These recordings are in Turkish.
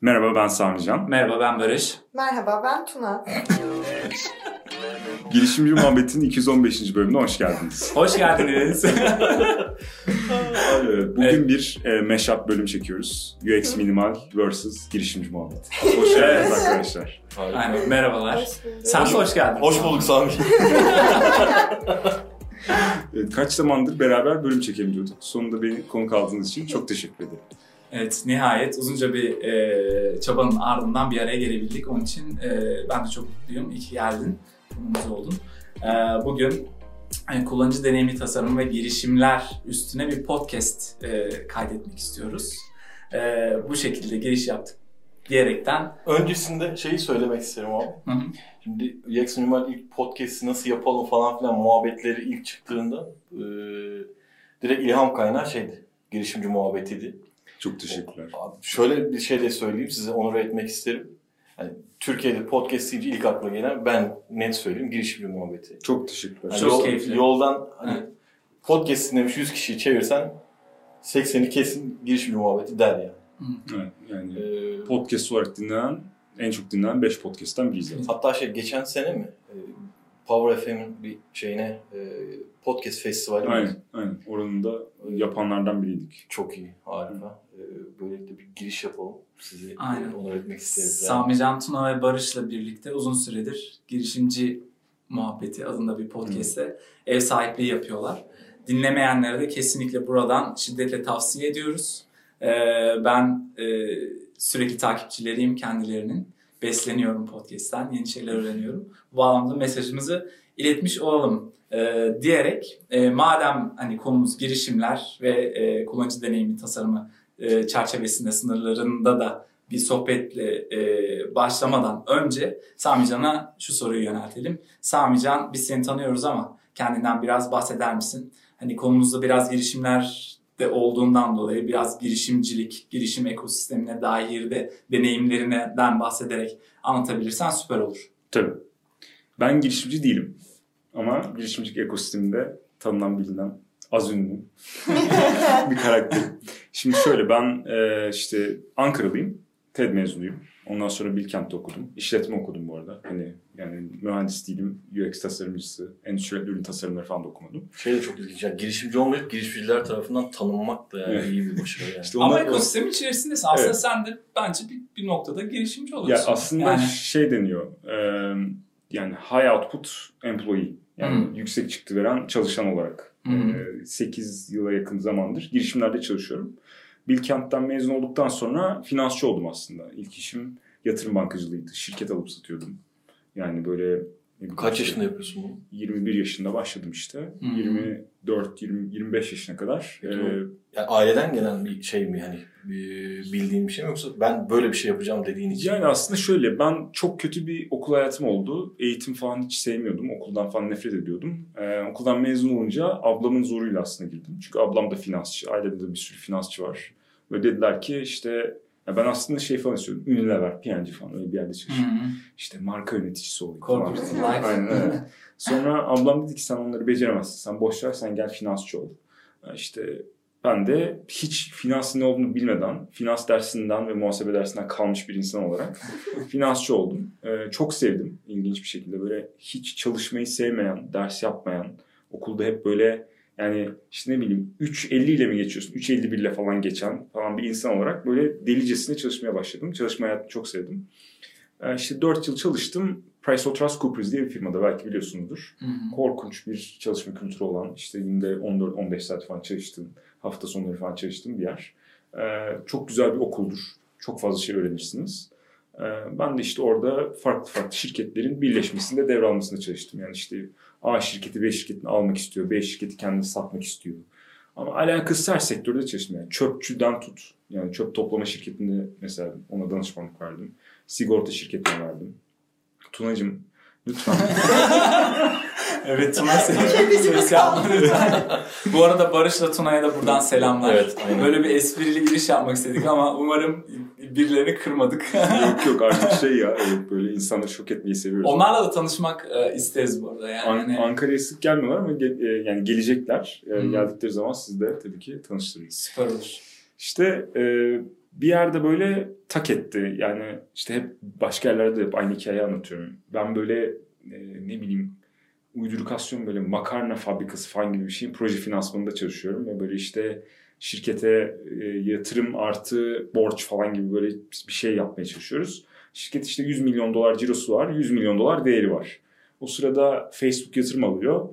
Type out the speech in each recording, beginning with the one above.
Merhaba ben Sami Can. Merhaba ben Barış. Merhaba ben Tuna. Girişimci Muhabbet'in 215. bölümüne hoş geldiniz. Hoş geldiniz. Bugün Evet. bir e, mashup bölüm çekiyoruz. UX Minimal vs. Girişimci Muhabbet. Hoş geldiniz arkadaşlar. Aynen, merhabalar. Hoş bulduk. Sen de hoş geldin. Hoş bulduk Sami. Evet, kaç zamandır beraber bölüm çekemiyorduk. Sonunda beni konuk aldığınız için çok teşekkür ederim. Evet nihayet uzunca bir e, çabanın ardından bir araya gelebildik. Onun için e, ben de çok mutluyum. İyi ki geldin. Konuğumuz oldun. E, bugün e, kullanıcı deneyimi tasarımı ve girişimler üstüne bir podcast e, kaydetmek istiyoruz. E, bu şekilde giriş yaptık diyerekten Öncesinde şeyi söylemek isterim abi. Hı hı. Şimdi UX Minimal ilk podcast'i nasıl yapalım falan filan muhabbetleri ilk çıktığında e, direkt ilham kaynağı şeydi. Girişimci muhabbetiydi. Çok teşekkürler. Abi şöyle bir şey de söyleyeyim size onur etmek isterim. Yani Türkiye'de podcast deyince ilk akla gelen ben net söyleyeyim girişimci muhabbeti. Çok teşekkürler. Yani Çok yol- keyifli. Yoldan hani podcast dinlemiş 100 kişiyi çevirsen 80'i kesin girişimci muhabbeti der yani. Evet, yani Ee, podcast olarak dinlenen, en çok dinlenen 5 podcast'ten biriyiz. Hatta şey geçen sene mi e, Power FM'in bir şeyine e, podcast festivali. Aynen, aynen. Oranın da yapanlardan biriydik. Çok iyi, harika. E, Böylelikle bir giriş yapalım. Sizi Aynen. onur etmek isteriz. yani. Sami Can Tuna ve Barış'la birlikte uzun süredir girişimci muhabbeti adında bir podcast'te ev sahipliği yapıyorlar. Dinlemeyenlere de kesinlikle buradan şiddetle tavsiye ediyoruz. Ee, ben e, sürekli takipçileriyim kendilerinin. Besleniyorum podcast'ten, yeni şeyler öğreniyorum. Bu bağlamda mesajımızı iletmiş olalım e, diyerek e, madem hani konumuz girişimler ve e, kullanıcı deneyimi tasarımı e, çerçevesinde sınırlarında da bir sohbetle e, başlamadan önce Sami Can'a şu soruyu yöneltelim. Sami Can biz seni tanıyoruz ama kendinden biraz bahseder misin? Hani konumuzda biraz girişimler de olduğundan dolayı biraz girişimcilik, girişim ekosistemine dair de deneyimlerinden bahsederek anlatabilirsen süper olur. Tabii. Ben girişimci değilim. Ama girişimcilik ekosisteminde tanınan bilinen az ünlü bir karakter. Şimdi şöyle ben e, işte Ankaralıyım. TED mezunuyum. Ondan sonra Bilkent'te okudum. İşletme okudum bu arada. Hani yani mühendis değilim. UX tasarımcısı, endüstriyel ürün tasarımları falan da okumadım. Şey de çok ilginç. Yani girişimci olmayıp girişimciler tarafından tanınmak da yani Evet. iyi bir başarı yani. İşte Ama ekosistem içerisindesin. Aslında Evet. sen de bence bir, bir noktada girişimci Ya oluyorsun. aslında Yani- şey deniyor. e, yani high output employee. Yani Hmm. yüksek çıktı veren çalışan olarak. Hmm. E, 8 yıla yakın zamandır girişimlerde çalışıyorum. Bilkent'ten mezun olduktan sonra finansçı oldum aslında. İlk işim yatırım bankacılığıydı. Şirket alıp satıyordum. Yani böyle Kaç yaşında yapıyorsun bunu? 21 yaşında başladım işte. Hmm. 24 20 25 yaşına kadar. Peki e, Yani aileden gelen bir şey mi hani bir- bildiğin bir şey mi yoksa ben böyle bir şey yapacağım dediğin için? Yani aslında şöyle ben çok kötü bir okul hayatım oldu. Eğitim falan hiç sevmiyordum. Okuldan falan nefret ediyordum. Ee, okuldan mezun olunca ablamın zoruyla aslında girdim. Çünkü ablam da finansçı. Ailede de bir sürü finansçı var. Ve dediler ki işte ya ben aslında şey falan istiyordum. Unilever, P&G falan öyle bir yerde hı. İşte marka yöneticisi olayım falan. Aynen öyle. Sonra ablam dedi ki sen onları beceremezsin. Sen boş ver sen gel finansçı ol. İşte ben de hiç finansın ne olduğunu bilmeden, finans dersinden ve muhasebe dersinden kalmış bir insan olarak finansçı oldum. Ee, çok sevdim ilginç bir şekilde. Böyle hiç çalışmayı sevmeyen, ders yapmayan, okulda hep böyle yani işte ne bileyim 3.50 ile mi geçiyorsun, 3.51 ile falan geçen falan bir insan olarak böyle delicesine çalışmaya başladım. Çalışma hayatını çok sevdim. Ee, işte 4 yıl çalıştım. PricewaterhouseCoopers diye bir firmada belki biliyorsunuzdur Hı hı. korkunç bir çalışma kültürü olan işte günde 14-15 saat falan çalıştığım, hafta sonları falan çalıştığım bir yer. Ee, çok güzel bir okuldur. Çok fazla şey öğrenirsiniz. Ee, ben de işte orada farklı farklı şirketlerin birleşmesinde devralmasında çalıştım. Yani işte A şirketi B şirketini almak istiyor, B şirketi kendini satmak istiyor. Ama alakası her sektörde çalıştım. Yani çöpçüden tut. Yani çöp toplama şirketinde mesela ona danışmanlık verdim. Sigorta şirketine verdim. Tunacığım lütfen Evet Tuna ses yapma lütfen. Bu arada Barış'la Tuna'ya da buradan selamlar. Evet, aynen. Böyle bir esprili giriş yapmak istedik ama umarım birilerini kırmadık. yok yok artık şey ya evet böyle insanları şok etmeyi seviyoruz. Onlarla da tanışmak e, isteriz bu arada yani. An- Hani Ankara'ya sık gelmiyorlar ama ge- e, yani gelecekler. E, Hı. geldikleri zaman siz de tabii ki tanıştırırız. süper olur. İşte e, bir yerde böyle tak etti. Yani işte hep başka yerlerde de hep aynı hikayeyi anlatıyorum. Ben böyle e, ne bileyim uydurukasyon böyle makarna fabrikası falan gibi bir şeyin proje finansmanında çalışıyorum. Ve böyle işte şirkete e, yatırım artı borç falan gibi böyle bir şey yapmaya çalışıyoruz. Şirket işte 100 milyon dolar cirosu var, 100 milyon dolar değeri var. O sırada Facebook yatırım alıyor.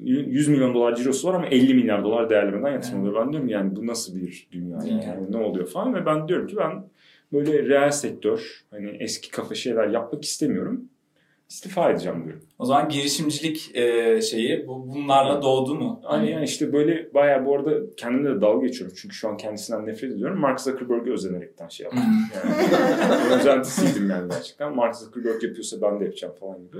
100 milyon dolar cirosu var ama 50 milyar dolar değerlemeden yatırım alıyor. Ben diyorum yani bu nasıl bir dünya yani, yani ne oluyor falan ve ben diyorum ki ben böyle reel sektör hani eski kafa şeyler yapmak istemiyorum. İstifa edeceğim diyorum. O zaman girişimcilik e, şeyi bu bunlarla doğdu mu? Hani yani işte böyle bayağı bu arada kendimle de dalga geçiyorum. Çünkü şu an kendisinden nefret ediyorum. Mark Zuckerberg'e özenerekten şey yaptım. yani özentisiydim yani gerçekten. Mark Zuckerberg yapıyorsa ben de yapacağım falan gibi.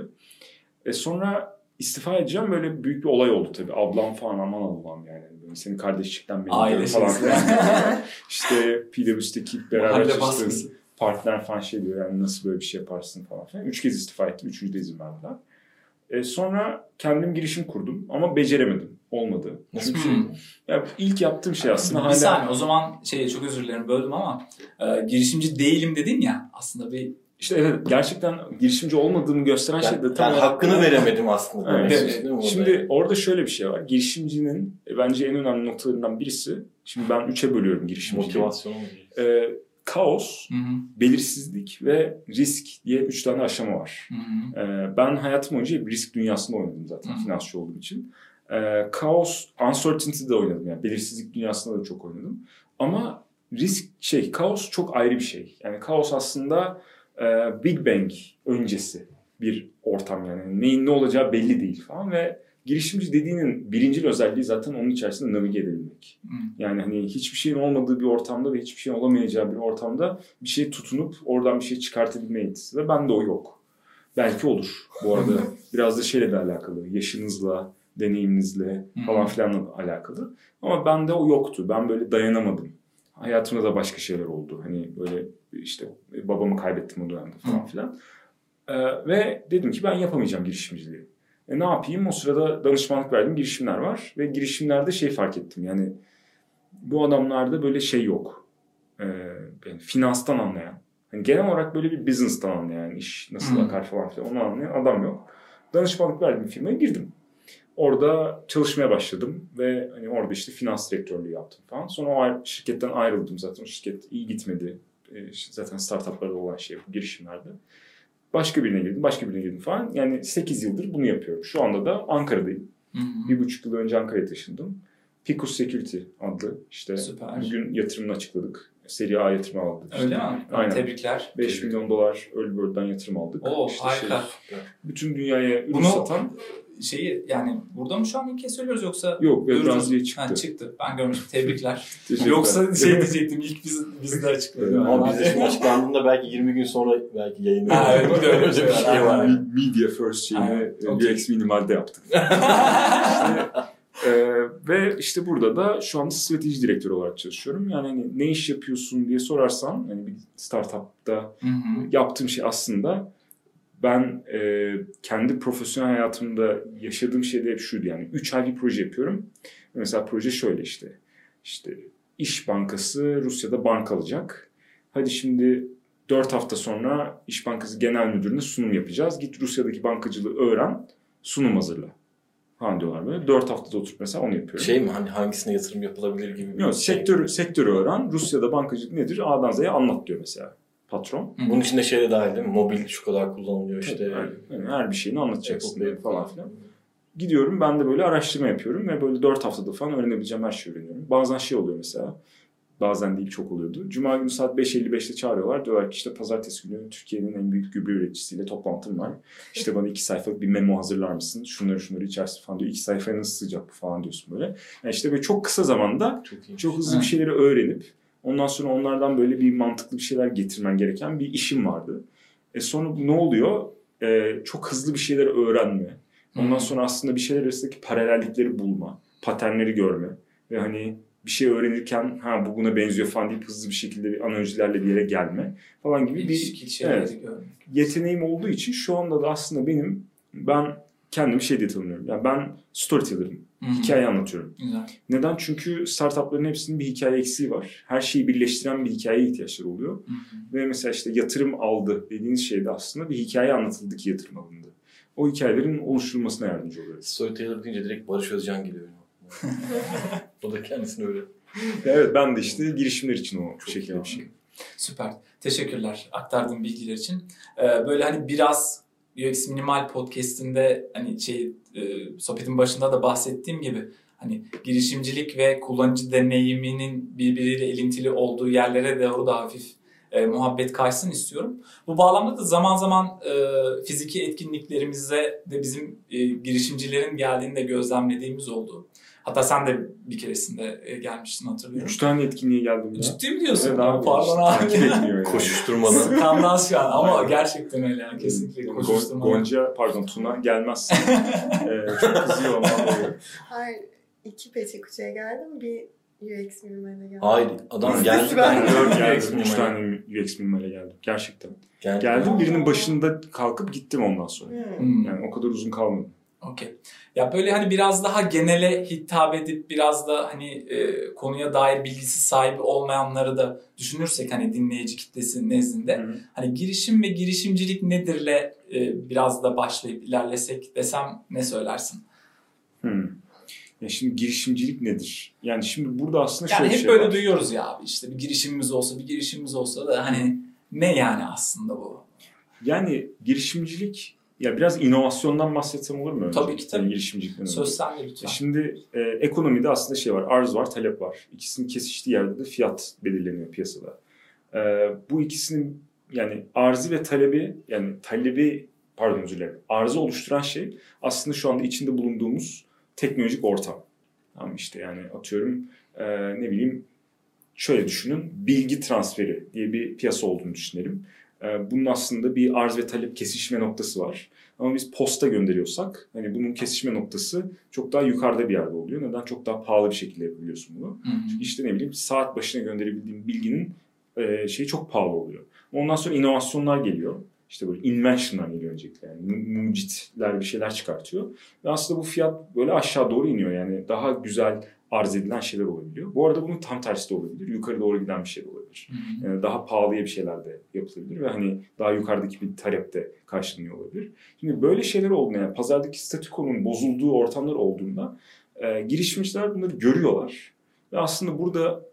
E sonra istifa edeceğim böyle büyük bir olay oldu tabii. Ablam falan aman Allah'ım yani. Böyle senin kardeşlikten beni falan. işte PwC'deki beraber çalıştığım partner falan şey diyor yani nasıl böyle bir şey yaparsın falan filan. Üç kez istifa ettim. Üçüncü de izin verdiler. E, sonra kendim girişim kurdum ama beceremedim. Olmadı. Nasıl ya ilk yaptığım şey aslında bir hala... saniye o zaman şey çok özür dilerim böldüm ama e, girişimci değilim dedin ya aslında bir işte evet gerçekten girişimci olmadığımı gösteren yani, şey de tam yani hakkını veremedim aslında. Evet. evet. Şimdi orada şöyle bir şey var. Girişimcinin e, bence en önemli noktalarından birisi. Şimdi ben üçe bölüyorum girişimciliği. Motivasyon mu? Ee, kaos, hı hı. belirsizlik ve risk diye üç tane aşama var. Hı hı. Ee, ben hayatım boyunca hep risk dünyasında oynadım zaten hı. finansçı olduğum için. Ee, kaos, uncertainty de oynadım yani belirsizlik dünyasında da çok oynadım. Ama risk şey, kaos çok ayrı bir şey. Yani kaos aslında e, Big Bang öncesi bir ortam yani. Neyin ne olacağı belli değil falan ve girişimci dediğinin birincil özelliği zaten onun içerisinde navige edebilmek. Hmm. Yani hani hiçbir şeyin olmadığı bir ortamda ve hiçbir şeyin olamayacağı bir ortamda bir şey tutunup oradan bir şey çıkartabilme yetisi. Ve bende o yok. Belki olur. Bu arada biraz da şeyle de alakalı. Yaşınızla, deneyiminizle falan filanla alakalı. Ama bende o yoktu. Ben böyle dayanamadım. Hayatımda da başka şeyler oldu. Hani böyle işte babamı kaybettim o dönemde falan filan. Ee, ve dedim ki ben yapamayacağım girişimciliği. E ne yapayım? O sırada danışmanlık verdiğim girişimler var. Ve girişimlerde şey fark ettim. Yani bu adamlarda böyle şey yok. Ee, yani finanstan anlayan. Yani genel olarak böyle bir business'tan anlayan, iş nasıl hmm. akar falan filan onu anlayan adam yok. Danışmanlık verdiğim firmaya girdim. Orada çalışmaya başladım ve hani orada işte finans direktörlüğü yaptım falan. Sonra o şirketten ayrıldım zaten. O şirket iyi gitmedi. E, zaten startuplarda olan şey bu girişimlerde. Başka birine girdim, başka birine girdim falan. Yani 8 yıldır bunu yapıyorum. Şu anda da Ankara'dayım. Hı hı. Bir buçuk yıl önce Ankara'ya taşındım. Picus Security adlı işte Süper. bugün yatırımını açıkladık. Seri A yatırım aldık. Öyle işte. mi? Aynen. Tebrikler. 5 Tebrik. milyon dolar Early Bird'den yatırım aldık. Oo işte harika. Şey, bütün dünyaya ürün Bunu... satan şeyi yani burada mı şu an ilk kez söylüyoruz yoksa Yok Brazilya'ya çıktı. Ha, çıktı. Ben görmüştüm. Tebrikler. yoksa şey diyecektim ilk biz bizde açıkladı. Ama bizde şimdi açıklandığında belki 20 gün sonra belki yayınlanır. Ha evet öyle bir şey var. Media First şeyini okay. UX Minimal'de yaptık. işte, ee, ve işte burada da şu anda strateji direktörü olarak çalışıyorum. Yani hani ne iş yapıyorsun diye sorarsan hani bir startupta hı hı. yaptığım şey aslında ben e, kendi profesyonel hayatımda yaşadığım şey de hep şuydu yani 3 ay bir proje yapıyorum. Mesela proje şöyle işte. İşte İş Bankası Rusya'da bank alacak. Hadi şimdi 4 hafta sonra İş Bankası Genel Müdürü'ne sunum yapacağız. Git Rusya'daki bankacılığı öğren, sunum hazırla. Falan diyorlar böyle. 4 haftada oturup mesela onu yapıyorum. Şey mi hani hangisine yatırım yapılabilir gibi bir Yok, şey. Sektör, sektörü öğren. Rusya'da bankacılık nedir? A'dan Z'ye anlat diyor mesela patron. Hı-hı. Bunun içinde şey de dahil değil mi? Mobil şu kadar kullanılıyor işte. Yani, yani her bir şeyini anlatacaksın Apple falan filan. Gidiyorum ben de böyle araştırma yapıyorum ve böyle 4 haftada falan öğrenebileceğim her şeyi öğreniyorum. Bazen şey oluyor mesela. Bazen değil çok oluyordu. Cuma günü saat 5.55'te çağırıyorlar. Diyorlar ki işte pazartesi günü Türkiye'nin en büyük gübre üreticisiyle toplantım var. İşte bana iki sayfalık bir memo hazırlar mısın? Şunları şunları içersin falan diyor. İki sayfaya nasıl sıcak bu falan diyorsun böyle. Yani işte böyle çok kısa zamanda çok, çok hızlı bir şeyleri öğrenip Ondan sonra onlardan böyle bir mantıklı bir şeyler getirmen gereken bir işim vardı. E sonra ne oluyor? E, çok hızlı bir şeyler öğrenme. Ondan sonra aslında bir şeyler arasındaki paralellikleri bulma, paternleri görme ve hani bir şey öğrenirken ha bu buna benziyor falan deyip hızlı bir şekilde bir analojilerle bir yere gelme falan gibi bir evet, yeteneğim olduğu için şu anda da aslında benim ben kendimi şey diye tanımlıyorum. Yani ben storyteller'ım. Hı hı. Hikaye anlatıyorum. Güzel. Neden? Çünkü startupların hepsinin bir hikaye eksiği var. Her şeyi birleştiren bir hikayeye ihtiyaçları oluyor. Hı hı. Ve mesela işte yatırım aldı dediğiniz şeyde aslında bir hikaye anlatıldı ki yatırım alındı. O hikayelerin oluşturulmasına yardımcı oluyoruz. Storyteller deyince direkt Barış Özcan geliyor. o da kendisini öyle. Evet ben de işte girişimler için o Çok şekilde bir şey. Süper. Teşekkürler aktardığın bilgiler için. Ee, böyle hani biraz UX Minimal podcast'inde hani şey e, sohbetin başında da bahsettiğim gibi hani girişimcilik ve kullanıcı deneyiminin birbiriyle elintili olduğu yerlere doğru da hafif e, muhabbet kaysın istiyorum. Bu bağlamda da zaman zaman e, fiziki etkinliklerimize de bizim e, girişimcilerin geldiğinde gözlemlediğimiz oldu. Hatta sen de bir keresinde e, gelmiştin hatırlıyorum. Üç tane etkinliğe geldim ya. Ciddi mi diyorsun? Evet abi. Pardon abi. Takip etmiyor yani. Koşuşturmadan. Skandal şu an ama gerçekten öyle yani kesinlikle Gon- koşuşturma. Gonca pardon Tuna gelmezsin. ee, çok kızıyor dolayı. Hayır, iki peçe kuçaya geldim, bir UX mimine geldim. Hayır adam geldi ben gördüm. Geldim. Geldim. Üç tane UX mimale geldim. Gerçekten. Geldi. Geldim birinin başında kalkıp gittim ondan sonra. Hmm. Hmm, Yani o kadar uzun kalmadım. Okey. Ya böyle hani biraz daha genele hitap edip biraz da hani e, konuya dair bilgisi sahibi olmayanları da düşünürsek hani dinleyici kitlesi nezdinde Hı. hani girişim ve girişimcilik nedirle e, biraz da başlayıp ilerlesek desem ne söylersin? Hmm. Ya şimdi girişimcilik nedir? Yani şimdi burada aslında Yani şöyle bir hep şey böyle var. duyuyoruz ya abi işte bir girişimimiz olsa bir girişimimiz olsa da hani ne yani aslında bu? Yani girişimcilik ya biraz inovasyondan bahsetsem olur mu? önce? Tabii ki, tabii. Yani girişimcilikten. Söz sende lütfen. Şimdi e, ekonomide aslında şey var. Arz var, talep var. İkisinin kesiştiği yerde de fiyat belirleniyor piyasada. E, bu ikisinin yani arzı ve talebi yani talebi pardon özür dilerim. Arzı oluşturan şey aslında şu anda içinde bulunduğumuz teknolojik ortam. Tamam işte yani atıyorum e, ne bileyim şöyle düşünün bilgi transferi diye bir piyasa olduğunu düşünelim. E, bunun aslında bir arz ve talep kesişme noktası var. Ama biz posta gönderiyorsak hani bunun kesişme noktası çok daha yukarıda bir yerde oluyor. Neden? Çok daha pahalı bir şekilde yapabiliyorsun bunu. Hı hı. İşte ne bileyim saat başına gönderebildiğin bilginin e, şeyi çok pahalı oluyor. Ondan sonra inovasyonlar geliyor. İşte böyle invention'lar geliyor öncelikle. Yani mu- mucitler bir şeyler çıkartıyor. Ve aslında bu fiyat böyle aşağı doğru iniyor. Yani daha güzel arz edilen şeyler olabiliyor. Bu arada bunun tam tersi de olabilir. Yukarı doğru giden bir şey de olabilir. Hı hı. Yani daha pahalıya bir şeyler de yapılabilir ve hani daha yukarıdaki bir talep de karşılanıyor olabilir. Şimdi böyle şeyler olduğunda yani pazardaki statükonun bozulduğu ortamlar olduğunda e, girişimciler bunları görüyorlar ve aslında burada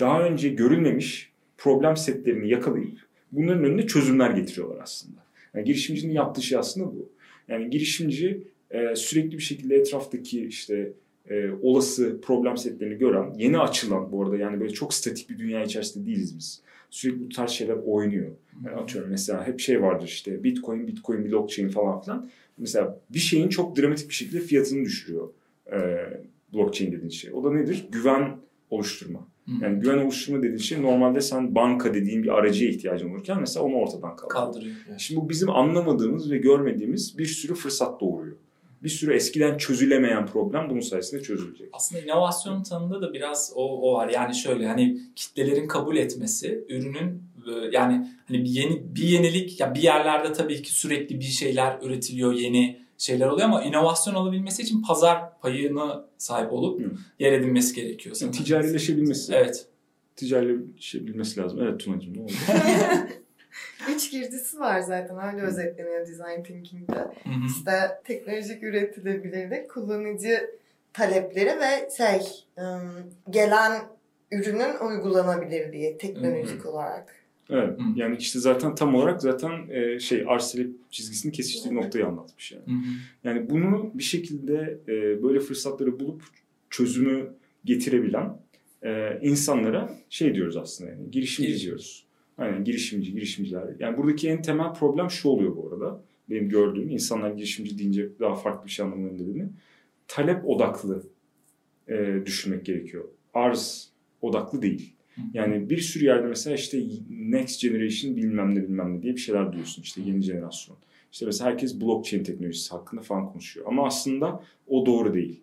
daha önce görülmemiş problem setlerini yakalayıp bunların önüne çözümler getiriyorlar aslında. Yani girişimcinin yaptığı şey aslında bu. Yani girişimci e, sürekli bir şekilde etraftaki işte e, olası problem setlerini gören, yeni açılan bu arada yani böyle çok statik bir dünya içerisinde değiliz biz. Sürekli bu tarz şeyler oynuyor. Yani atıyorum mesela hep şey vardır işte Bitcoin, Bitcoin, blockchain falan filan. Mesela bir şeyin çok dramatik bir şekilde fiyatını düşürüyor e, blockchain dediğin şey. O da nedir? Güven oluşturma. Yani güven oluşturma dediğin şey normalde sen banka dediğin bir aracıya ihtiyacın olurken mesela onu ortadan kaldırıyor. Kaldırıyor. Şimdi bu bizim anlamadığımız ve görmediğimiz bir sürü fırsat doğuruyor. Bir sürü eskiden çözülemeyen problem bunun sayesinde çözülecek. Aslında inovasyon tanımında da biraz o, o var. Yani şöyle hani kitlelerin kabul etmesi, ürünün e, yani hani bir yeni bir yenilik ya bir yerlerde tabii ki sürekli bir şeyler üretiliyor, yeni şeyler oluyor ama inovasyon olabilmesi için pazar payına sahip olup Hı. yer edinmesi gerekiyor. Yani sanırım. ticarileşebilmesi. Evet. Ticarileşebilmesi lazım. Evet Tunacığım ne oldu? Üç girdisi var zaten öyle özetleniyor design thinking'de. Hı hı. İşte teknolojik üretilebilirlik, kullanıcı talepleri ve şey gelen ürünün uygulanabilirliği teknolojik olarak. Evet. Hı. Yani işte zaten tam olarak zaten e, şey arz talep çizgisinin kesiştiği noktayı anlatmış yani. Hı hı. Yani bunu bir şekilde e, böyle fırsatları bulup çözümü getirebilen e, insanlara şey diyoruz aslında yani girişimci Girişimci. diyoruz. Aynen girişimci, girişimciler. Yani buradaki en temel problem şu oluyor bu arada. Benim gördüğüm insanlar girişimci deyince daha farklı bir şey anlamalarını dediğini. Talep odaklı e, düşünmek gerekiyor. Arz odaklı değil. Yani bir sürü yerde mesela işte next generation bilmem ne bilmem ne diye bir şeyler duyuyorsun işte yeni jenerasyon. İşte mesela herkes blockchain teknolojisi hakkında falan konuşuyor. Ama aslında o doğru değil.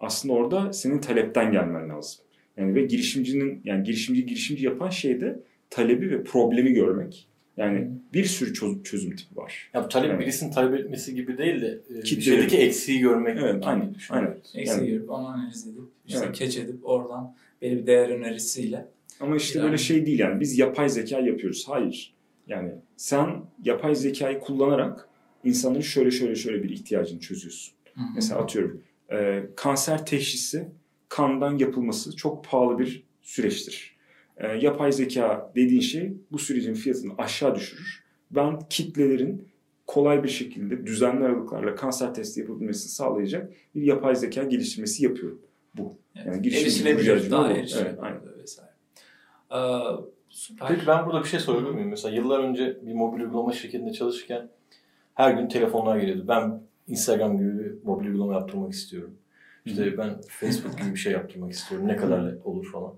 Aslında orada senin talepten gelmen lazım. Yani ve girişimcinin yani girişimci girişimci yapan şey de talebi ve problemi görmek. Yani bir sürü çözüm, çözüm tipi var. Ya talep Evet. birisinin talep etmesi gibi değil de e, bir şeydeki eksiği görmek Evet, gibi aynen, düşünüyorum. aynen. Eksiği Yani- görüp onu analiz edip işte Evet. catch edip oradan belli bir değer önerisiyle. Ama işte Yani- böyle şey değil yani biz yapay zeka yapıyoruz. Hayır. Yani sen yapay zekayı kullanarak insanların şöyle şöyle şöyle bir ihtiyacını çözüyorsun. Hı hı. Mesela atıyorum e, kanser teşhisi kandan yapılması çok pahalı bir süreçtir. E, yapay zeka dediğin şey bu sürecin fiyatını aşağı düşürür. Ben kitlelerin kolay bir şekilde düzenli aralıklarla kanser testi yapabilmesini sağlayacak bir yapay zeka geliştirmesi yapıyorum. Bu. Evet. Yani erişilebilir, daha erişilebilir Evet, aynen. vesaire. Ee, süper. Peki ben burada bir şey sorabilir miyim? Mesela yıllar önce bir mobil uygulama şirketinde çalışırken her gün telefonlar geliyordu. Ben Instagram gibi bir mobil uygulama yaptırmak istiyorum. İşte ben Facebook gibi bir şey yaptırmak istiyorum. Ne kadar olur falan.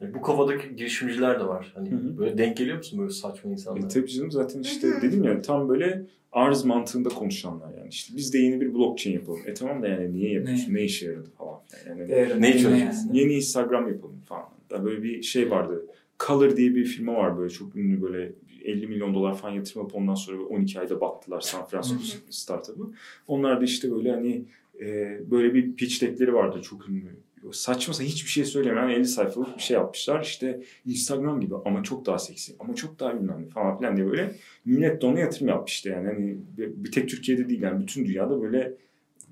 Yani bu kafadaki girişimciler de var. Hani Hı hı. böyle denk geliyor musun böyle saçma insanlar? E, tabii canım zaten işte dedim ya tam böyle arz mantığında konuşanlar yani. İşte biz de yeni bir blockchain yapalım. E tamam da yani niye yapıyorsun? Ne, işe yaradı falan. Yani Değerini Neyi bilmeyen. çözeceksin? yeni Instagram yapalım falan. Da böyle bir şey vardı. Color diye bir firma var böyle çok ünlü böyle 50 milyon dolar falan yatırım yapıp ondan sonra böyle 12 ayda battılar San Francisco startup'ı. Onlar da işte böyle hani e, böyle bir pitch deckleri vardı çok ünlü. Saçma hiçbir şey söylemeyen 50 sayfalık bir şey yapmışlar. İşte Instagram gibi ama çok daha seksi ama çok daha bilmem falan filan diye böyle millet de ona yatırım yapmıştı yani. Hani bir bir tek Türkiye'de değil yani bütün dünyada böyle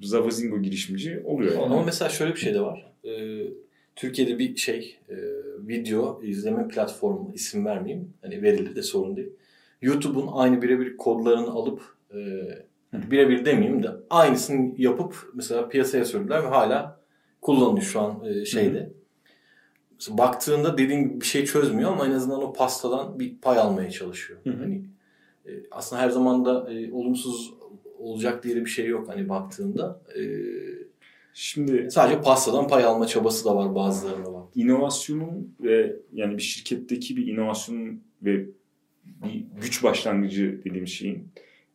zavazingo girişimci oluyor yani. Ama mesela şöyle bir şey de var. Ee, Türkiye'de bir şey e, video izleme platformu isim vermeyeyim. Hani verilir de sorun değil. YouTube'un aynı birebir kodlarını alıp e, birebir demeyeyim de aynısını yapıp mesela piyasaya sürdüler ve hala kullanılıyor şu an e, şeyde. Mesela baktığında dediğin gibi bir şey çözmüyor ama en azından o pastadan bir pay almaya çalışıyor. Hı hı. Hani e, aslında her zaman da e, olumsuz olacak diye bir şey yok hani baktığında. E, Şimdi Sadece pastadan pay alma çabası da var bazılarında var. inovasyonun ve yani bir şirketteki bir inovasyonun ve bir güç başlangıcı dediğim şeyin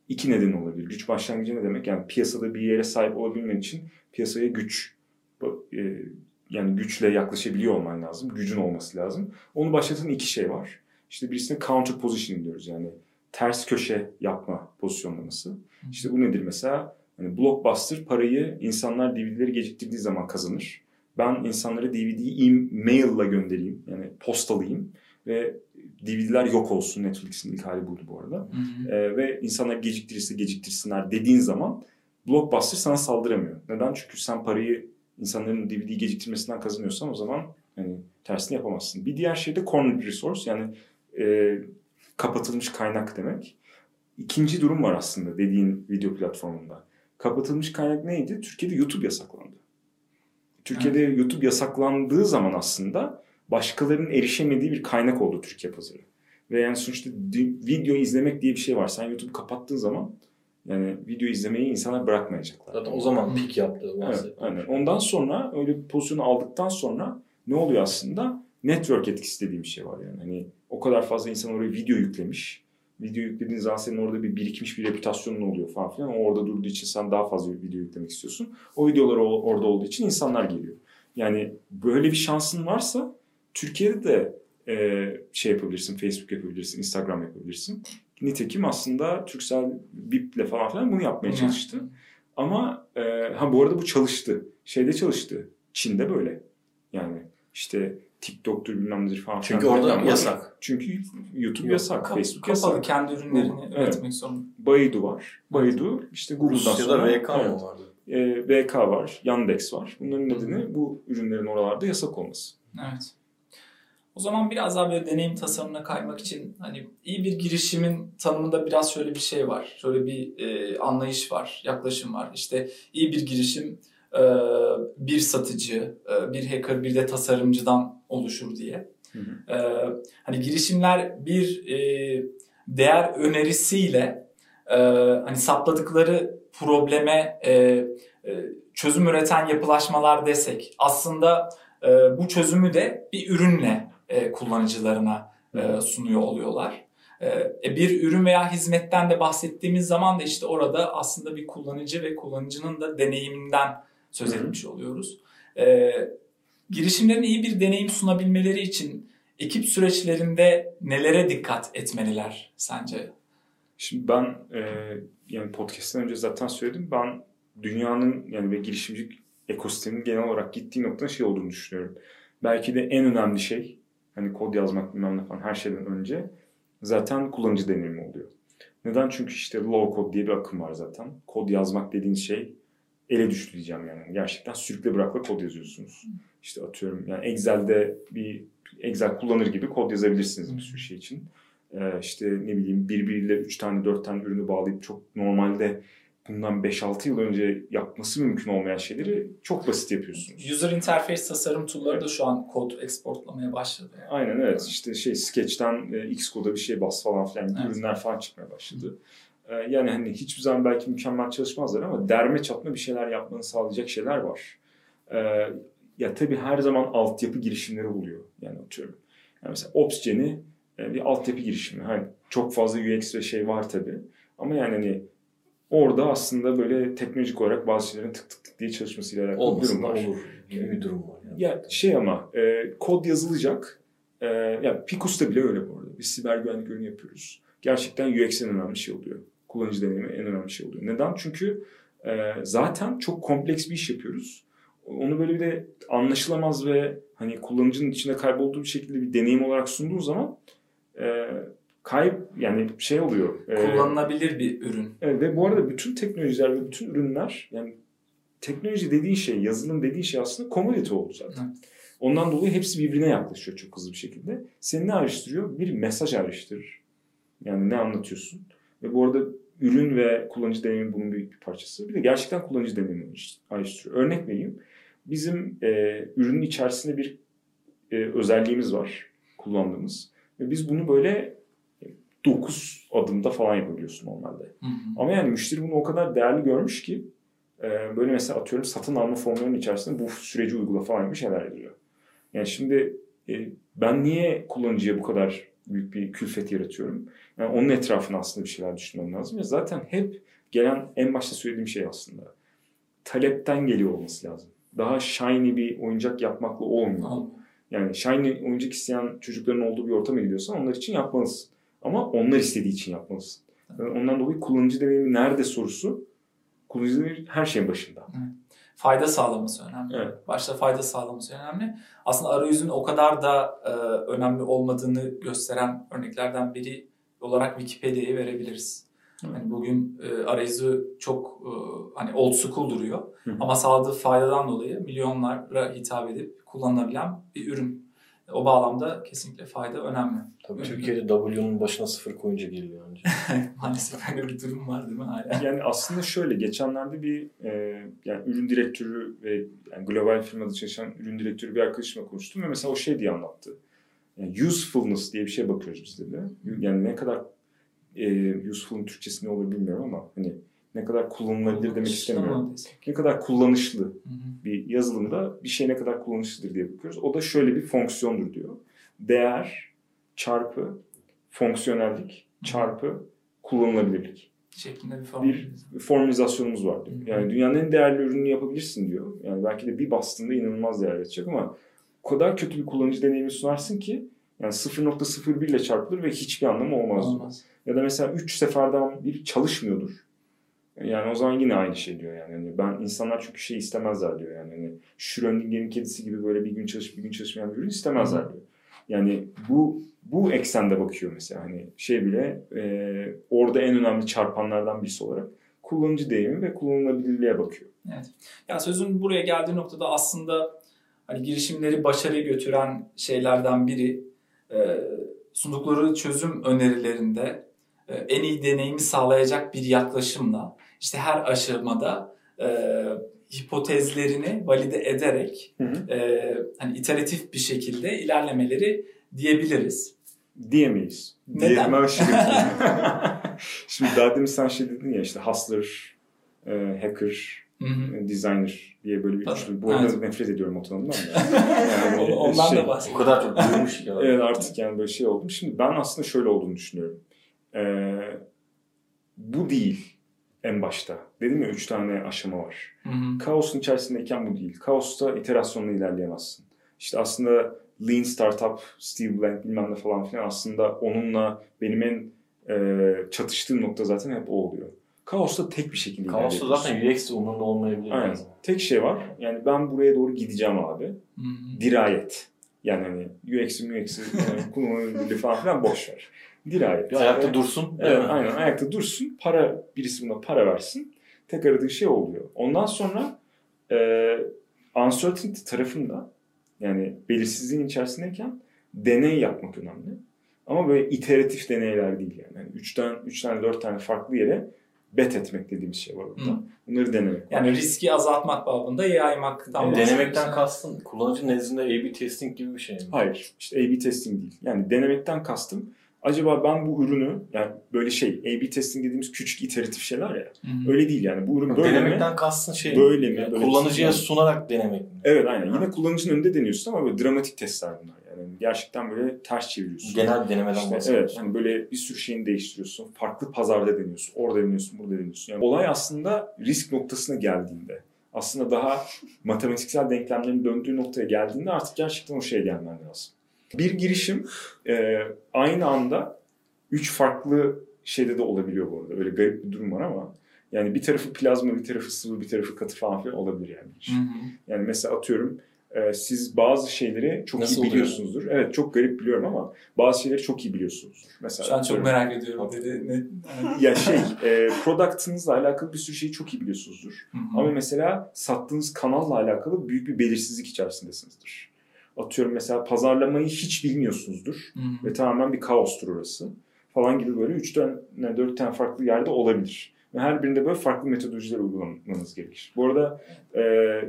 iki neden olabilir. Güç başlangıcı ne demek? Yani piyasada bir yere sahip olabilmen için piyasaya güç e, yani güçle yaklaşabiliyor olman lazım. Gücün olması lazım. Onu başlatan iki şey var. İşte birisine counter positioning diyoruz yani ters köşe yapma pozisyonlaması. İşte bu nedir mesela? Hani blockbuster parayı insanlar DVD'leri geciktirdiği zaman kazanır. Ben insanlara DVD'yi e-mail'la göndereyim. Yani postalayayım. Ve DVD'ler yok olsun. Netflix'in ilk hali buydu bu arada. Hı hı. Ee, ve insanlar geciktirirse geciktirsinler dediğin zaman Blockbuster sana saldıramıyor. Neden? Çünkü sen parayı insanların DVD'yi geciktirmesinden kazanıyorsan o zaman hani tersini yapamazsın. Bir diğer şey de cornered resource yani e, kapatılmış kaynak demek. İkinci durum var aslında dediğin video platformunda. Kapatılmış kaynak neydi? Türkiye'de YouTube yasaklandı. Türkiye'de YouTube yasaklandığı zaman aslında başkalarının erişemediği bir kaynak oldu Türkiye pazarı. Ve yani sonuçta video izlemek diye bir şey var. Sen YouTube kapattığın zaman yani video izlemeyi insanlar bırakmayacaklar. Zaten o zaman pik yaptı. Evet, aynen. şey. Ondan sonra öyle bir pozisyonu aldıktan sonra ne oluyor aslında? Network etkisi dediğim bir şey var yani. Hani o kadar fazla insan oraya video yüklemiş. Video yüklediğin zaman senin orada bir birikmiş bir reputasyonun oluyor falan filan. O orada durduğu için sen daha fazla video yüklemek istiyorsun. O videolar orada olduğu için insanlar geliyor. Yani böyle bir şansın varsa Türkiye'de de e, şey yapabilirsin. Facebook yapabilirsin, Instagram yapabilirsin. Nitekim aslında Türksel Bip'le falan filan bunu yapmaya çalıştı. Ama e, ha bu arada bu çalıştı. Şeyde çalıştı. Çin'de böyle. Yani işte TikTok'tur bilmem nedir falan. Çünkü filan orada filan var. yasak. Çünkü YouTube Yok, yasak, Kap- Facebook kapalı yasak. kendi ürünlerini Bu- üretmek zorunda. Baidu var. Baidu işte Google'dan Rusya'da sonra. VK mı Evet. vardı? E, VK var, Yandex var. Bunların nedeni bu ürünlerin oralarda yasak olması. Evet. O zaman biraz daha böyle deneyim tasarımına kaymak için hani iyi bir girişimin tanımında biraz şöyle bir şey var. Şöyle bir e, anlayış var, yaklaşım var. İşte iyi bir girişim e, bir satıcı, e, bir hacker, bir de tasarımcıdan oluşur diye. Hı hı. E, hani girişimler bir e, değer önerisiyle e, hani sapladıkları probleme e, e, çözüm üreten yapılaşmalar desek aslında e, bu çözümü de bir ürünle e, kullanıcılarına e, sunuyor oluyorlar. E, bir ürün veya hizmetten de bahsettiğimiz zaman da işte orada aslında bir kullanıcı ve kullanıcının da deneyiminden söz etmiş oluyoruz. E, girişimlerin iyi bir deneyim sunabilmeleri için ekip süreçlerinde nelere dikkat etmeliler sence? Şimdi ben e, yani podcast'ten önce zaten söyledim. Ben dünyanın yani ve girişimcilik ekosisteminin genel olarak gittiği noktanın şey olduğunu düşünüyorum. Belki de en önemli şey hani kod yazmak bilmem ne falan her şeyden önce zaten kullanıcı deneyimi oluyor. Neden? Çünkü işte low code diye bir akım var zaten. Kod yazmak dediğin şey ele düştü diyeceğim yani. Gerçekten sürükle bırakla kod yazıyorsunuz. İşte atıyorum yani Excel'de bir Excel kullanır gibi kod yazabilirsiniz bir sürü şey için. Ee, işte ne bileyim birbiriyle 3 tane 4 tane ürünü bağlayıp çok normalde bundan 5-6 yıl önce yapması mümkün olmayan şeyleri çok basit yapıyorsunuz. User interface tasarım tool'ları da şu an kod exportlamaya başladı. Yani. Aynen evet. İşte şey Sketch'ten e, Xcode'a bir şey bas falan filan gibi Evet. ürünler falan çıkmaya başladı. Ee, yani hani hiçbir zaman belki mükemmel çalışmazlar ama derme çatma bir şeyler yapmanı sağlayacak şeyler var. Ee, ya tabii her zaman altyapı girişimleri oluyor. Yani atıyorum. Yani mesela OpsGen'i e, bir altyapı girişimi. Hani çok fazla UX ve şey var tabii. Ama yani hani orada aslında böyle teknolojik olarak bazı şeylerin tık tık tık diye çalışmasıyla alakalı bir Olmasın durum da var. olur gibi bir durum var. Yani. Ya şey ama e, kod yazılacak. E, ya Picus'ta bile öyle bu arada. Biz siber güvenlik ürünü yapıyoruz. Gerçekten UX en önemli şey oluyor. Kullanıcı deneyimi en önemli şey oluyor. Neden? Çünkü e, zaten çok kompleks bir iş yapıyoruz. Onu böyle bir de anlaşılamaz ve hani kullanıcının içinde kaybolduğu bir şekilde bir deneyim olarak sunduğun zaman e, kayıp yani şey oluyor. E, Kullanılabilir bir ürün. Evet, ve bu arada bütün teknolojiler ve bütün ürünler yani teknoloji dediğin şey, yazılım dediğin şey aslında commodity oldu zaten. Evet. Ondan dolayı hepsi birbirine yaklaşıyor çok hızlı bir şekilde. Seni ne ayrıştırıyor? Bir mesaj ayrıştırır. Yani ne anlatıyorsun? Ve bu arada ürün ve kullanıcı deneyimi bunun büyük bir parçası. Bir de gerçekten kullanıcı deneyimi ayrıştırıyor. Örnek vereyim. Bizim e, ürünün içerisinde bir e, özelliğimiz var kullandığımız. Ve biz bunu böyle 9 adımda falan yapabiliyorsun normalde. Hı hı. Ama yani müşteri bunu o kadar değerli görmüş ki e, böyle mesela atıyorum satın alma formlarının içerisinde bu süreci uygula falan gibi şeyler yazıyor. Yani şimdi e, ben niye kullanıcıya bu kadar büyük bir külfet yaratıyorum? Yani onun etrafına aslında bir şeyler düşünmem lazım. Ya zaten hep gelen en başta söylediğim şey aslında. Talepten geliyor olması lazım. Daha shiny bir oyuncak yapmakla olmuyor. Olmuyor. Yani shiny oyuncak isteyen çocukların olduğu bir ortama gidiyorsan onlar için yapmalısın. Ama onlar istediği için yapmalısın. Yani ondan dolayı kullanıcı deneyimi nerede sorusu kullanıcı deneyimi her şeyin başında. Fayda sağlaması önemli. Evet. Başta fayda sağlaması önemli. Aslında arayüzün o kadar da e, önemli olmadığını gösteren örneklerden biri olarak Wikipedia'yı verebiliriz. Evet. Yani bugün e, arayüzü çok e, hani old school duruyor hı. ama sağladığı faydadan dolayı milyonlara hitap edip kullanılabilen bir ürün. O bağlamda kesinlikle fayda önemli. Tabii. Türkiye'de W'nun başına sıfır koyunca geliyor önce. Maalesef öyle bir durum var değil mi hala? Yani aslında şöyle geçenlerde bir e, yani ürün direktörü ve yani global firmada çalışan ürün direktörü bir arkadaşımla konuştum ve mesela o şey diye anlattı. Yani usefulness diye bir şeye bakıyoruz biz dedi. Yani ne kadar e, useful'un Türkçesi ne olur bilmiyorum ama hani ne kadar kullanılabilir demek istemiyorum. Ne kadar kullanışlı bir yazılımda bir şey ne kadar kullanışlıdır diye bakıyoruz. O da şöyle bir fonksiyondur diyor. Değer çarpı fonksiyonellik çarpı kullanılabilirlik. Şeklinde bir formül. Bir formülizasyonumuz var diyor. Yani dünyanın en değerli ürününü yapabilirsin diyor. Yani belki de bir bastığında inanılmaz değer yaratacak ama o kadar kötü bir kullanıcı deneyimi sunarsın ki yani 0.01 ile çarpılır ve hiçbir anlamı olmaz. diyor. Olmaz. Ya da mesela 3 seferden bir çalışmıyordur. Yani o zaman yine aynı şey diyor yani. Hani ben insanlar çünkü şey istemezler diyor yani. Hani Schrödinger'in kedisi gibi böyle bir gün çalışıp bir gün çalışmayan bir ürün istemezler diyor. Yani bu bu eksende bakıyor mesela hani şey bile e, orada en önemli çarpanlardan birisi olarak kullanıcı deneyimi ve kullanılabilirliğe bakıyor. Evet. Ya sözün buraya geldiği noktada aslında hani girişimleri başarıya götüren şeylerden biri e, sundukları çözüm önerilerinde e, en iyi deneyimi sağlayacak bir yaklaşımla işte her aşamada e, hipotezlerini valide ederek Hı hı. e, hani iteratif bir şekilde ilerlemeleri diyebiliriz. Diyemeyiz. Neden? Diyemem şimdi. şimdi daha demin sen şey dedin ya işte hustler, e, hacker, Hı hı. e, designer diye böyle bir üçlü. Bu arada evet. nefret ediyorum o tanımdan da. Yani, O- Ondan şey- da o bahsedelim. kadar çok duymuş ki. Evet artık yani böyle şey oldum. Şimdi ben aslında şöyle olduğunu düşünüyorum. Ee, bu değil en başta. Dedim ya üç tane aşama var. Hı hı. Kaosun içerisindeyken bu değil. Kaosta iterasyonla ilerleyemezsin. İşte aslında Lean Startup, Steve Blank bilmem ne falan filan aslında onunla benim en e, çatıştığım nokta zaten hep o oluyor. Kaos'ta tek bir şekilde Kaosta zaten UX umurunda olmayabilir. Aynen. bazen. Tek şey var. Yani ben buraya doğru gideceğim abi. Hı hı. Dirayet. Yani hani UX'i UX'i yani kullanılabilir falan filan boş ver. Dirayet. Bir ayakta Evet. dursun. Evet, aynen ayakta dursun. Para birisi buna para versin. Tek aradığı şey oluyor. Ondan sonra e, uncertainty tarafında yani belirsizliğin içerisindeyken deney yapmak önemli. Ama böyle iteratif deneyler değil yani. yani üç tane, üç tane, dört tane farklı yere bet etmek dediğimiz şey var orada. Hı. Bunları denemek. var. Yani riski azaltmak babında yaymaktan Yani bahsediyoruz. denemekten kastın kullanıcı nezdinde A-B testing gibi bir şey mi? Hayır. işte A-B testing değil. Yani denemekten kastım acaba ben bu ürünü yani böyle şey A-B testing dediğimiz küçük iteratif şeyler ya. Hı hı. Öyle değil yani. Bu ürün böyle mi? Denemekten kastın şey Böyle mi? Yani Böyle kullanıcıya mi? sunarak denemek mi? Evet aynen. Yine kullanıcının önünde deniyorsun ama böyle dramatik testler bunlar. Yani gerçekten böyle ters çeviriyorsun. Genel denemeden İşte bahsediyoruz. evet, hani böyle bir sürü şeyini değiştiriyorsun. Farklı pazarda deniyorsun. Orada deniyorsun, burada deniyorsun. Yani olay aslında risk noktasına geldiğinde, aslında daha matematiksel denklemlerin döndüğü noktaya geldiğinde artık gerçekten o şeye gelmen lazım. Bir girişim e, aynı anda üç farklı şeyde de olabiliyor bu arada. Öyle garip bir durum var ama yani bir tarafı plazma, bir tarafı sıvı, bir tarafı katı falan filan olabilir yani. Hı hı. Yani mesela atıyorum e, siz bazı şeyleri çok Nasıl iyi oluyor? biliyorsunuzdur. Evet çok garip biliyorum ama bazı şeyleri çok iyi biliyorsunuzdur. Mesela Şu an çok merak ediyorum dedi. Ne? ya şey e, product'ınızla alakalı bir sürü şeyi çok iyi biliyorsunuzdur. Hı hı. Ama mesela sattığınız kanalla alakalı büyük bir belirsizlik içerisindesinizdir. Atıyorum mesela pazarlamayı hiç bilmiyorsunuzdur Hı hı. ve tamamen bir kaostur orası falan gibi böyle 3 tane 4 tane farklı yerde olabilir. Ve her birinde böyle farklı metodolojiler uygulamanız gerekir. Bu arada e,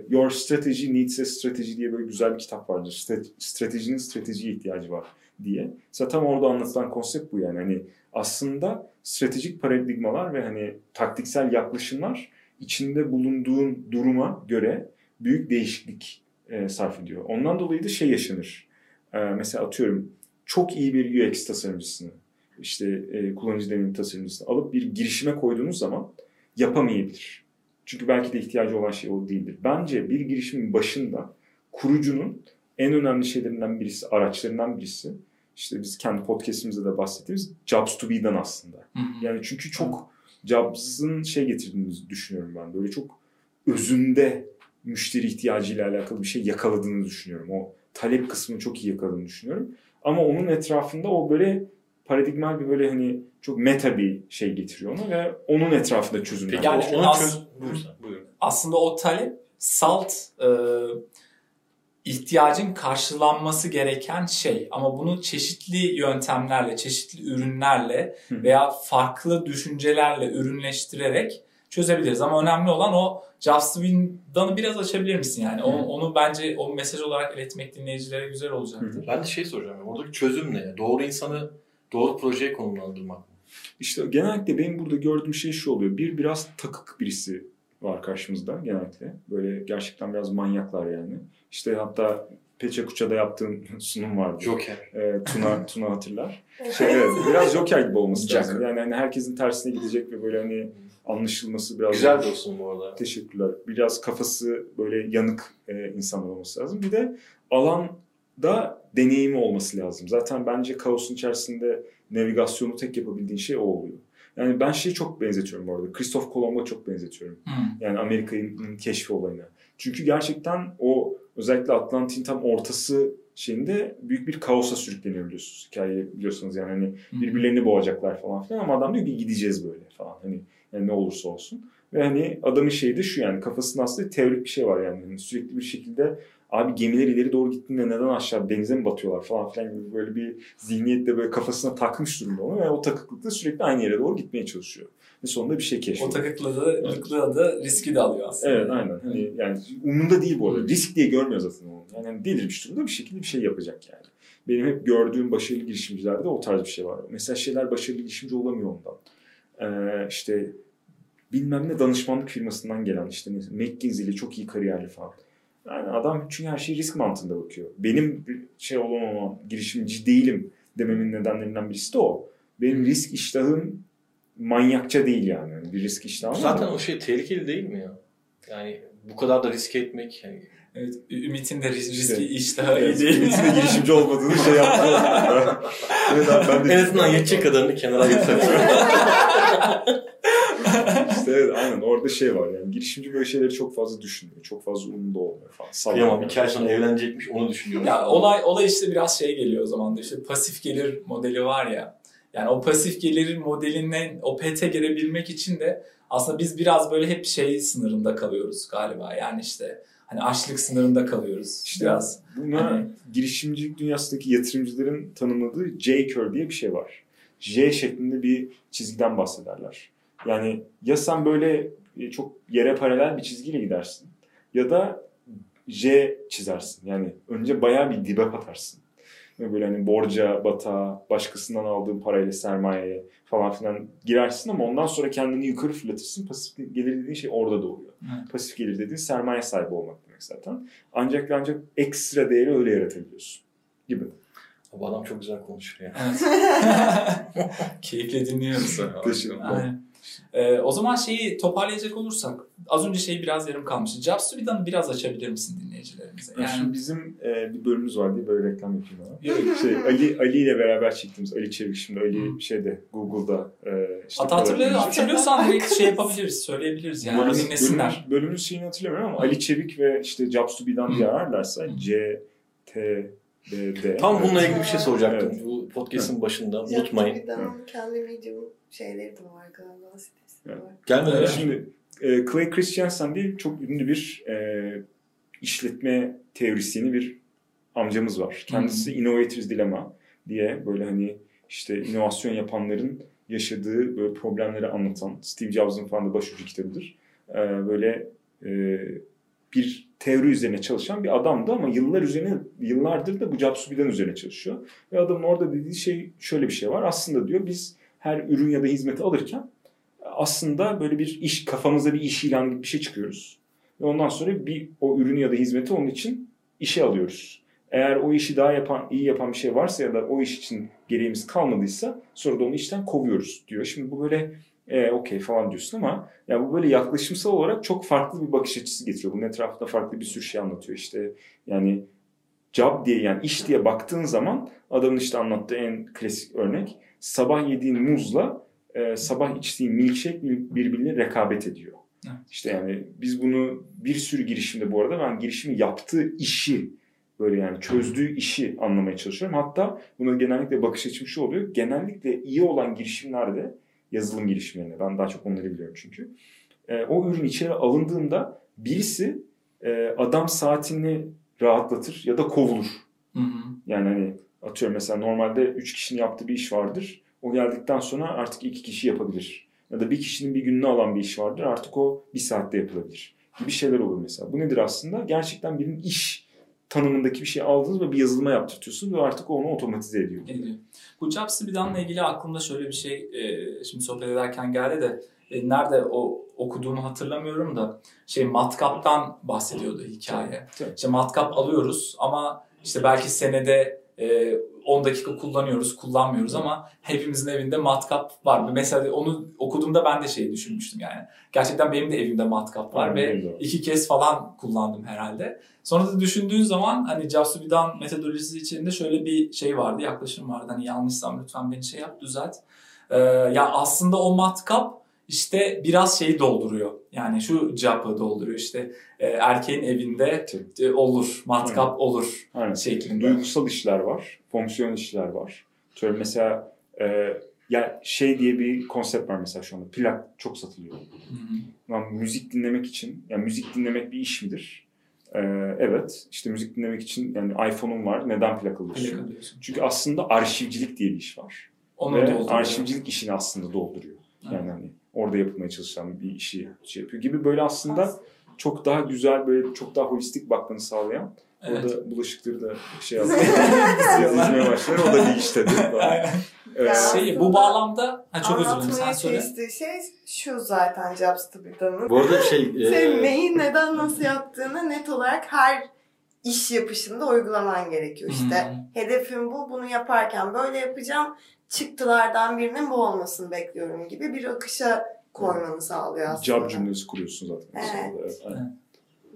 Your Strategy Needs a Strategy diye böyle güzel bir kitap vardır. Stra- Stratejinin stratejiye ihtiyacı var diye. Mesela tam orada anlatılan konsept bu yani. Hani aslında stratejik paradigmalar ve hani taktiksel yaklaşımlar içinde bulunduğun duruma göre büyük değişiklik e, sarf ediyor. Ondan dolayı da şey yaşanır. E, mesela atıyorum çok iyi bir UX tasarımcısını işte e, kullanıcı deneyim tasarımcısını alıp bir girişime koyduğunuz zaman yapamayabilir. Çünkü belki de ihtiyacı olan şey o değildir. Bence bir girişimin başında kurucunun en önemli şeylerinden birisi, araçlarından birisi işte biz kendi podcastimizde de bahsettiğimiz Jobs to be'den aslında. Hı hı. Yani çünkü çok Jobs'ın şey getirdiğini düşünüyorum ben. Böyle çok özünde müşteri ihtiyacıyla alakalı bir şey yakaladığını düşünüyorum. O talep kısmını çok iyi yakaladığını düşünüyorum. Ama onun etrafında o böyle paradigmal bir böyle hani çok meta bir şey getiriyor ona ve onun etrafında çözümler. Peki Yani onu az- çöz... Buyur sen, buyur. aslında o talep salt e, ihtiyacın karşılanması gereken şey ama bunu çeşitli yöntemlerle, çeşitli ürünlerle veya farklı düşüncelerle ürünleştirerek çözebiliriz. Ama önemli olan o Just Win'danı biraz açabilir misin yani? Onu, Hı. onu bence o mesaj olarak iletmek dinleyicilere güzel olacaktır. Ben de şey soracağım. ya, Oradaki çözüm ne? Doğru insanı doğru projeye konumlandırmak mı? İşte genellikle benim burada gördüğüm şey şu oluyor. Bir biraz takık birisi var karşımızda genellikle. Böyle gerçekten biraz manyaklar yani. İşte hatta Peçe Kuça'da yaptığım sunum vardı. Joker. Ee, Tuna, Tuna hatırlar. Şey, evet, biraz Joker gibi olması lazım. Yani hani herkesin tersine gidecek ve böyle hani anlaşılması biraz... Güzel olsun bu arada. Teşekkürler. Biraz kafası böyle yanık e, insanlar olması lazım. Bir de alanda deneyimi olması lazım. Zaten bence kaosun içerisinde navigasyonu tek yapabildiğin şey o oluyor. Yani ben şeyi çok benzetiyorum bu arada. Christoph Kolomb'a çok benzetiyorum. Hı. Yani Amerika'nın keşfi olayına. Çünkü gerçekten o özellikle Atlantik'in tam ortası şeyinde büyük bir kaosa sürükleniyor biliyorsunuz. Hikayeyi biliyorsunuz yani hani birbirlerini boğacaklar falan filan ama adam diyor ki gideceğiz böyle falan hani yani ne olursa olsun. Ve hani adamın şeyi de şu yani kafasında aslında teorik bir şey var yani Hani sürekli bir şekilde abi gemiler ileri doğru gittiğinde neden aşağı denize mi batıyorlar falan filan gibi böyle bir zihniyetle böyle kafasına takmış durumda onu ve o takıklıkla sürekli aynı yere doğru gitmeye çalışıyor. Ve sonunda bir şey O keşfediyor. takıklığı da riski de alıyor aslında. Evet aynen. Hani yani umunda değil bu arada. Risk diye görmüyor zaten onu. Yani hani delirmiş durumda bir şekilde bir şey yapacak yani. Benim hep gördüğüm başarılı girişimcilerde o tarz bir şey var. Mesela şeyler başarılı girişimci olamıyor ondan. Ee, işte bilmem ne danışmanlık firmasından gelen işte McKinsey'li çok iyi kariyerli falan. Yani adam çünkü her şey risk mantığında bakıyor. Benim şey olamamam, girişimci değilim dememin nedenlerinden birisi de o. Benim risk iştahım manyakça değil yani. Yani Bir risk iştahım var Zaten ama- o şey tehlikeli değil mi ya? Yani bu kadar da riske etmek. Yani Evet, Ümit'in de ris- riski İşte. iştahı iyi Evet, değil. Ümit'in de girişimci olmadığını şey yaptı. evet abi ben de En azından yetecek kadarını kenara ayırsak. İşte evet aynen orada şey var yani girişimci böyle şeyleri çok fazla düşünmüyor. Çok fazla umurunda olmuyor falan. Kıyamam Sallamıyor. iki ay sonra evlenecekmiş onu düşünüyorum. Ya olay olay işte biraz şey geliyor o zaman da işte pasif gelir modeli var ya. Yani o pasif gelir modelinden o pete girebilmek için de aslında biz biraz böyle hep şey sınırında kalıyoruz galiba. Yani işte hani açlık sınırında kalıyoruz. İşte biraz. Buna Hani- girişimcilik dünyasındaki yatırımcıların tanımladığı J curve diye bir şey var. J şeklinde bir çizgiden bahsederler. Yani ya sen böyle e, çok yere paralel bir çizgiyle gidersin ya da J çizersin. Yani önce bayağı bir dibe batarsın. Ve böyle hani borca, batağa, başkasından aldığın parayla sermayeye falan filan girersin ama ondan sonra kendini yukarı fırlatırsın. Pasif gelir dediğin şey orada doğuyor. Evet. Pasif gelir dediğin sermaye sahibi olmak demek zaten. Ancak ancak ekstra değeri öyle yaratabiliyorsun gibi. Bu adam çok güzel konuşuyor ya. Evet. Keyifle dinliyoruz. Teşekkür ederim. Aynen. Ee, o zaman şeyi toparlayacak olursak az önce şey biraz yarım kalmıştı. Jobsubi'den biraz açabilir misin dinleyicilerimize? Yani Yani bizim e, bir bölümümüz var diye böyle reklam yapayım ama. Yok, Şey, Ali Ali ile beraber çektiğimiz Ali Çevik şimdi Ali şeyde Google'da e, işte hatırlıyor, Kolay- hatırlıyorsan direkt şey yapabiliriz, söyleyebiliriz yani Bölümün- dinlesinler. Bölümün, bölümün şeyini hatırlamıyorum ama Ali Çevik ve işte Jobs to ararlarsa C, T, B, D. Tam bununla Evet. ilgili bir şey soracaktım. Evet. Bu podcast'ın başında unutmayın. Jacksonville'den kendi medium şeyleri de var galiba sitesi Evet. var. Gelmeden Evet. Şimdi e, Clay Christensen diye çok ünlü bir e, işletme teorisyeni bir amcamız var. Kendisi Innovator's Dilemma diye böyle hani işte inovasyon yapanların yaşadığı böyle problemleri anlatan Steve Jobs'ın falan da başucu kitabıdır. E, böyle e, bir teori üzerine çalışan bir adamdı ama yıllar üzerine yıllardır da bu Jobs Subi'den üzerine çalışıyor. Ve adamın orada dediği şey şöyle bir şey var. Aslında diyor biz her ürün ya da hizmeti alırken aslında böyle bir iş kafamıza bir iş ilanı gibi bir şey çıkıyoruz. Ve ondan sonra bir o ürünü ya da hizmeti onun için işe alıyoruz. Eğer o işi daha yapan, iyi yapan bir şey varsa ya da o iş için gereğimiz kalmadıysa sonra da onu işten kovuyoruz diyor. Şimdi bu böyle e, okey falan diyorsun ama ya bu böyle yaklaşımsal olarak çok farklı bir bakış açısı getiriyor. Bunun etrafında farklı bir sürü şey anlatıyor. İşte yani job diye yani iş diye baktığın zaman adamın işte anlattığı en klasik örnek sabah yediğin muzla e, sabah içtiğin milkshake bir- birbirine rekabet ediyor. Evet. İşte yani biz bunu bir sürü girişimde bu arada ben girişimin yaptığı işi böyle yani çözdüğü işi anlamaya çalışıyorum. Hatta buna genellikle bakış açım şu oluyor. Genellikle iyi olan girişimlerde yazılım girişimlerine ben daha çok onları biliyorum çünkü. E, o ürün içeri alındığında birisi e, adam saatini rahatlatır ya da kovulur. Hı hı. Yani hani atıyorum mesela normalde 3 kişinin yaptığı bir iş vardır. O geldikten sonra artık 2 kişi yapabilir. Ya da bir kişinin bir gününü alan bir iş vardır. Artık o bir saatte yapılabilir. Gibi şeyler olur mesela. Bu nedir aslında? Gerçekten birinin iş tanımındaki bir şey aldınız ve bir yazılıma yaptırtıyorsunuz ve artık onu otomatize ediyor. ediyor. Bu Jobsubi'danla ilgili aklımda şöyle bir şey e, şimdi sohbet ederken geldi de e, nerede o okuduğumu hatırlamıyorum da şey matkaptan bahsediyordu hikaye. Tabii. İşte matkap alıyoruz ama işte belki senede e, 10 dakika kullanıyoruz, kullanmıyoruz ama hepimizin evinde matkap var. Mesela onu okuduğumda ben de şeyi düşünmüştüm yani. Gerçekten benim de evimde matkap var Aynen ve iki kez falan kullandım herhalde. Sonra da düşündüğün zaman hani Jasubi'dan metodolojisi içinde şöyle bir şey vardı, yaklaşım vardı. Hani yanlışsam lütfen beni şey yap, düzelt. Ee, ya aslında o matkap işte biraz şeyi dolduruyor. Yani şu capı dolduruyor işte e, erkeğin evinde e, olur, matkap olur Aynen. şeklinde. Duygusal işler var, fonksiyon işler var. Şöyle mesela e, ya şey diye bir konsept var mesela şu anda. Plak çok satılıyor. Hı hı. Müzik dinlemek için, yani müzik dinlemek bir iş midir? Ee, evet. İşte müzik dinlemek için yani iPhone'un var. Neden plak alıyorsun? Plak alıyorsun. Çünkü aslında arşivcilik diye bir iş var. Onu Ve arşivcilik işini aslında dolduruyor. Yani hani orada yapılmaya çalışılan bir işi şey yapıyor gibi böyle aslında çok daha güzel böyle çok daha holistik bakmanı sağlayan Evet. orada bulaşıkları da şey yapıyor. Dizmeye başlar. O da bir iş tabii. Aynen. Evet. Şey, bu bağlamda ha, çok özür dilerim sen Anlatmaya söyle. çalıştığı şey şu zaten Jobs to Be'danın. Bu arada şey... e, Senin neyi neden nasıl yaptığını net olarak her iş yapışında uygulaman gerekiyor. İşte Hı. hedefim bu, bunu yaparken böyle yapacağım. Çıktılardan birinin bu olmasını bekliyorum gibi bir akışa koymanı sağlıyor aslında. Job cümlesi kuruyorsun zaten. Evet. Evet. aynen.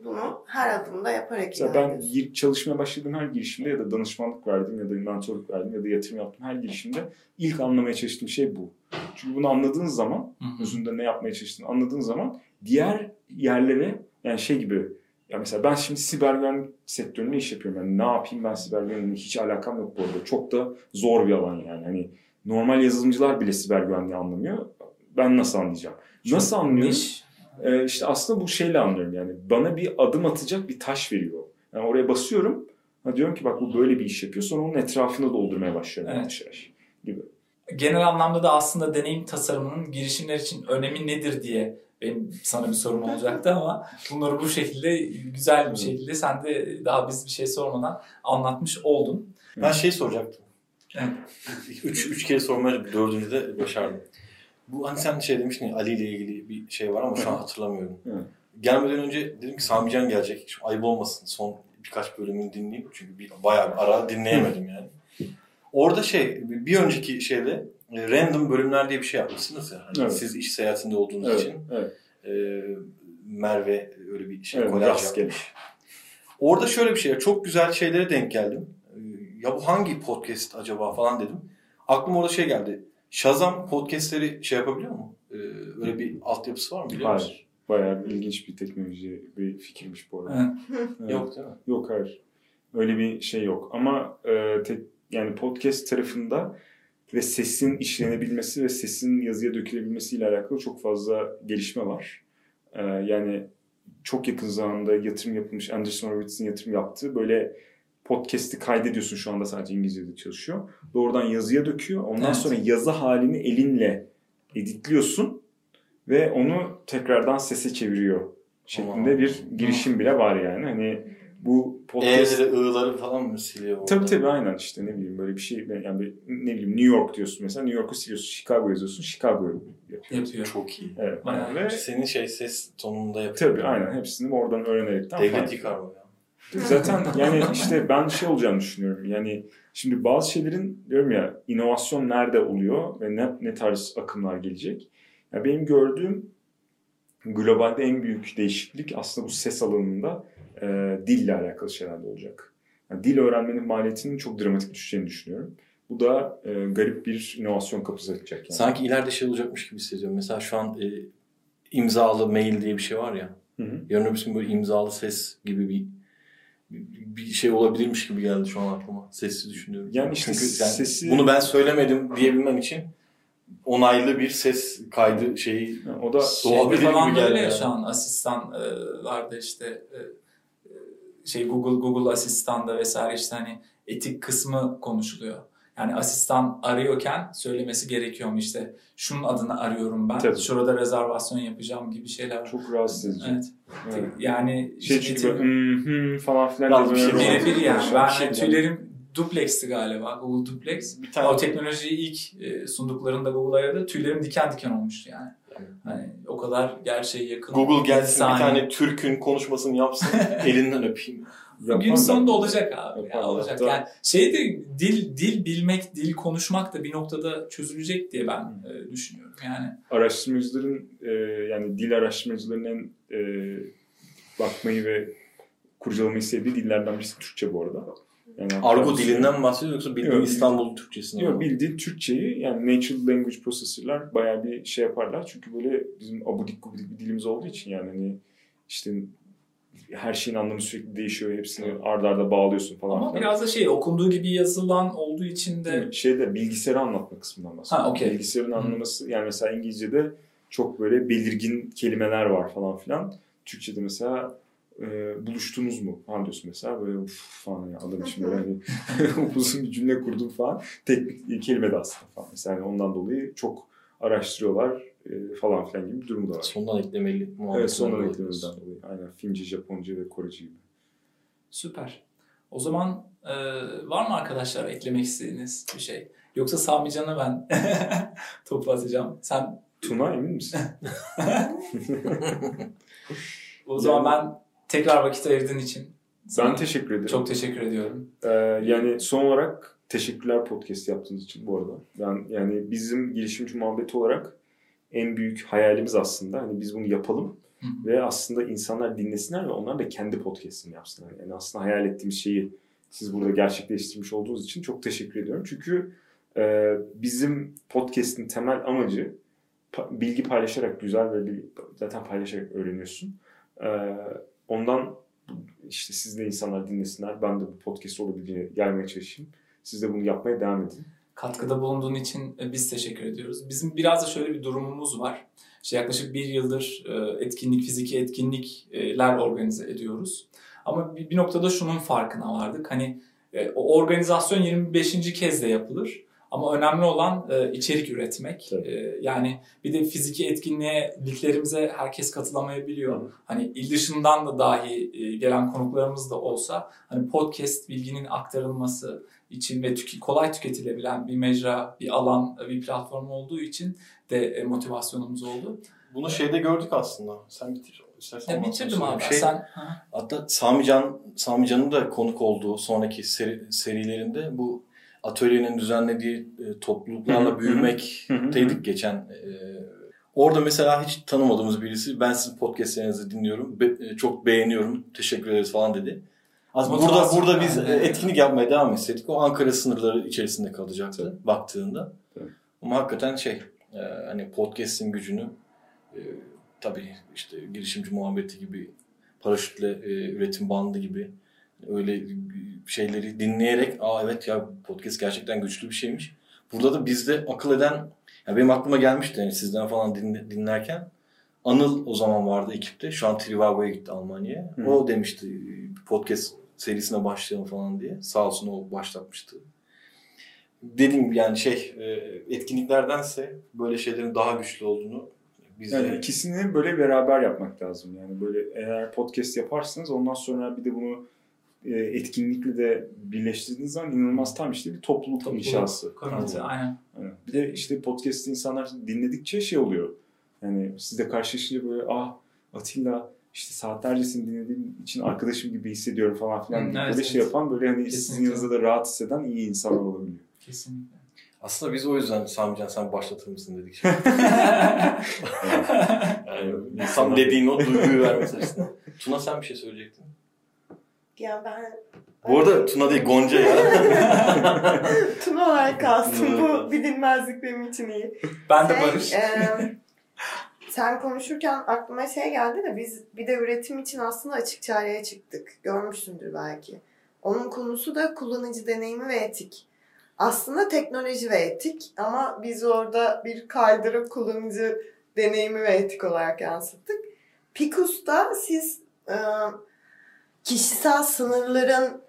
bunu her adımda yaparak Mesela ben gir- çalışmaya başladığım her girişimde ya da danışmanlık verdim ya da mentorluk verdim ya da yatırım yaptım her girişimde ilk anlamaya çalıştığım şey bu. Çünkü bunu anladığın zaman, Hı hı. özünde ne yapmaya çalıştığını anladığın zaman diğer yerlere yani şey gibi ya mesela ben şimdi siber güvenlik sektöründe iş yapıyorum. Yani ne yapayım ben siber güvenlikle hiç alakam yok bu arada. Çok da zor bir alan yani. Hani normal yazılımcılar bile siber güvenliği anlamıyor. Ben nasıl anlayacağım? Nasıl anlıyorum? Niş. Ee, işte aslında bu şeyle anlıyorum yani. Bana bir adım atacak bir taş veriyor. Yani oraya basıyorum. Ha diyorum ki bak bu böyle bir iş yapıyor. Sonra onun etrafını doldurmaya başlıyorum Evet. yavaş yavaş. Gibi. Genel anlamda da aslında deneyim tasarımının girişimler için önemi nedir diye benim sana bir sorum olacaktı ama bunları bu şekilde güzel bir şekilde sen de daha biz bir şey sormadan anlatmış oldun. Ben şey soracaktım. Üç, üç kere sormaya dördüncü de başardım. Bu hani sen şey demiştin ya Ali ile ilgili bir şey var ama şu an hatırlamıyorum. Hı. Gelmeden önce dedim ki Sami Can gelecek. Hiç ayıp olmasın son birkaç bölümünü dinleyeyim. Çünkü bir, bayağı bir ara dinleyemedim yani. Orada şey bir önceki şeyde e, random bölümler diye bir şey yapmışsınız ya. Hani Evet. Siz iş seyahatinde olduğunuz Evet, için evet. e, Merve öyle bir şey Evet, kolaj rastgele. yapmış. Orada şöyle bir şey. Çok güzel şeylere denk geldim. Ya bu hangi podcast acaba falan dedim. Aklıma orada şey geldi. Shazam podcastleri şey yapabiliyor mu? Ee, öyle bir altyapısı var mı biliyor musun? Hayır. Bayağı ilginç bir teknoloji, bir fikirmiş bu arada. Evet. Evet. Yok değil mi? Yok hayır. Öyle bir şey yok. Ama e, tek, yani podcast tarafında ve sesin işlenebilmesi ve sesin yazıya dökülebilmesiyle alakalı çok fazla gelişme var. E, yani çok yakın zamanda yatırım yapılmış Anderson Horowitz'in yatırım yaptığı böyle podcast'i kaydediyorsun şu anda sadece İngilizce'de çalışıyor. Doğrudan yazıya döküyor. Ondan Evet. sonra yazı halini elinle editliyorsun ve onu tekrardan sese çeviriyor şeklinde Aman. bir girişim bile var yani. Hani bu podcast E'leri, ı'ları falan mı siliyor? orada? Tabii tabii aynen işte ne bileyim böyle bir şey yani bir, ne bileyim New York diyorsun mesela New York'u siliyorsun Chicago yazıyorsun Chicago yapıyor. Yapıyor. Çok iyi. Evet aynen. ve Senin şey ses tonunda yapıyor. tabii aynen hepsini oradan öğrenerekten Devlet yıkar bu ya. Zaten yani işte ben şey olacağını düşünüyorum yani şimdi bazı şeylerin diyorum ya inovasyon nerede oluyor ve ne, ne tarz akımlar gelecek. Ya benim gördüğüm globalde en büyük değişiklik aslında bu ses alanında e, dille alakalı şeylerde olacak. Yani dil öğrenmenin maliyetinin çok dramatik düşeceğini düşünüyorum. Bu da e, garip bir inovasyon kapısı açacak. Yani. Sanki ileride şey olacakmış gibi hissediyorum. Mesela şu an e, imzalı mail diye bir şey var ya. Hı hı. Yarın öbür gün böyle imzalı ses gibi bir bir şey olabilirmiş gibi geldi şu an aklıma. Sesli düşünüyorum. Yani işte Çünkü yani sesi- bunu ben söylemedim diyebilmem için onaylı bir ses kaydı şeyi Yani o da Doğabilir falan gibi geldi ya yani. şu an asistanlarda işte e, e, şey Google Google asistanda vesaire işte hani etik kısmı konuşuluyor. Yani asistan arıyorken söylemesi gerekiyor mu işte şunun adını arıyorum ben. Tabii. Şurada rezervasyon yapacağım gibi şeyler var. çok rahatsız edici. Evet. Evet. Yani Şey çünkü böyle "Hmm, hmm" falan filan bir şey Birebir yani. konuşan Ben bir şey tüylerim duplex'ti galiba. Google Duplex. bir tane O teknolojiyi ilk e, sunduklarında Google'a yaradı. Tüylerim diken diken olmuştu yani. Hani o kadar gerçeğe yakın. Google gelsin bir tane Türk'ün konuşmasını yapsın elinden öpeyim. Gün Yaparlar. sonunda olacak abi. Ya, Yaparlar. olacak. Hatta- Yani şey de dil dil bilmek, dil konuşmak da bir noktada çözülecek diye ben e, düşünüyorum. Yani araştırmacıların e, yani dil araştırmacılarının e, bakmayı ve kurcalamayı sevdiği dillerden birisi Türkçe bu arada. Yani Argo dilinden mi bahsediyor yoksa bildiğin Yok, İstanbul Türkçesinden Yok bildiğin Türkçeyi yani natural language processor'lar bayağı bir şey yaparlar. Çünkü böyle bizim abudik gubidik bir dilimiz olduğu için yani hani işte her şeyin anlamı sürekli değişiyor. Hepsini ardarda arda bağlıyorsun falan. ama filan. biraz da şey okunduğu gibi yazılan olduğu için de şeyde bilgisayarı anlatma kısmından bahsediyorum. Ha, okey. Bilgisayarın Hı. anlaması yani mesela İngilizce'de çok böyle belirgin kelimeler var falan filan. Türkçe'de mesela e, buluştunuz mu falan diyorsun mesela böyle uf falan ya adam için böyle hani uzun bir cümle kurdum falan. Tek bir kelime de aslında falan. Mesela hani ondan dolayı çok araştırıyorlar e, falan filan gibi bir durumu da var. Sondan eklemeli Evet sondan oluyor. eklememizden dolayı. Aynen Fince, Japonca ve Korece gibi. süper. O zaman e, var mı arkadaşlar eklemek istediğiniz bir şey? Yoksa Sami Can'a ben topu atacağım. Sen Tuna emin misin? o zaman ben tekrar vakit ayırdığın için sana ben teşekkür ederim. çok teşekkür ediyorum. Ee, yani son olarak teşekkürler podcast yaptığınız için bu arada. Ben yani bizim girişimci muhabbeti olarak en büyük hayalimiz aslında hani biz bunu yapalım. hı. Ve aslında insanlar dinlesinler ve onlar da kendi podcast'ini yapsınlar. Yani aslında hayal ettiğimiz şeyi siz burada gerçekleştirmiş olduğunuz için çok teşekkür ediyorum. Çünkü e, bizim podcast'in temel amacı pa- bilgi paylaşarak güzel ve bir, zaten paylaşarak öğreniyorsun. E, ondan işte siz de insanlar dinlesinler. Ben de bu podcast olabildiğince gelmeye çalışayım. Siz de bunu yapmaya devam edin. Katkıda bulunduğun için e, biz teşekkür ediyoruz. Bizim biraz da şöyle bir durumumuz var. İşte yaklaşık bir yıldır e, etkinlik, fiziki etkinlikler organize ediyoruz. Ama bir noktada şunun farkına vardık. Hani e, o organizasyon 25. kez de yapılır. Ama önemli olan e, içerik üretmek. Tabii. E, yani bir de fiziki etkinliğe, liglerimize herkes katılamayabiliyor. Hı. Hani il dışından da dahi e, gelen konuklarımız da olsa hani podcast bilginin aktarılması için ve tüke- kolay tüketilebilen bir mecra, bir alan, bir platform olduğu için de e, motivasyonumuz oldu. Bunu şeyde gördük aslında. Sen bitir. İstersen Ya bitirdim abi. söyleyeyim. Sen Ha. Hatta Sami Can, Sami Can'ın da konuk olduğu sonraki seri- serilerinde bu atölyenin düzenlediği e, topluluklarla Hı hı, büyümek hı hı, teydik geçen. E, orada mesela hiç tanımadığımız birisi ben sizin podcastlerinizi dinliyorum. Be- e, çok beğeniyorum. Teşekkür ederiz falan dedi. Az burada burada biz yani. e, etkinlik yapmaya devam etseydik o Ankara sınırları içerisinde kalacaktı baktığında. Tabii. Ama hakikaten şey e, hani podcast'in gücünü e, tabii işte girişimci muhabbeti gibi paraşütle e, üretim bandı gibi öyle şeyleri dinleyerek aa evet ya podcast gerçekten güçlü bir şeymiş. Burada da bizde akıl eden ya benim aklıma gelmişti yani sizden falan dinle- dinlerken Anıl o zaman vardı ekipte. Şu an Trivago'ya gitti Almanya'ya. O demişti podcast serisine başlayalım falan diye. Sağ olsun o başlatmıştı. Dediğim gibi yani şey e, etkinliklerdense böyle şeylerin daha güçlü olduğunu biz de Yani ikisini böyle beraber yapmak lazım. Yani böyle eğer podcast yaparsınız ondan sonra bir de bunu e, etkinlikle de birleştirdiğiniz zaman inanılmaz tam işte bir topluluk, Topluluk, inşası. Tamam. aynen. Aynen. Bir de işte podcast'ı insanlar dinledikçe şey oluyor. Yani sizle karşılaşınca böyle ah Atilla işte saatlerce seni dinlediğim için arkadaşım gibi hissediyorum falan filan. Hı, gibi evet, böyle şey evet. yapan böyle hani sizin Kesinlikle. yanınızda da rahat hisseden iyi insanlar olabiliyor. Kesinlikle. aslında biz o yüzden Samican sen başlatır mısın dedik. yani, tam dediğin o duyguyu vermesi açısından. Tuna sen bir şey söyleyecektin. Ya ben Bu arada Tuna değil Gonca ya. Tuna olarak kalsın. Bu bilinmezlik benim için iyi. Ben de Şey, Barış. e, sen konuşurken aklıma şey geldi de biz bir de üretim için aslında açık çağrıya çıktık. Görmüşsündür belki. Onun konusu da kullanıcı deneyimi ve etik. Aslında teknoloji ve etik ama biz orada bir kaydırıp kullanıcı deneyimi ve etik olarak yansıttık. Picus'ta siz e, kişisel sınırların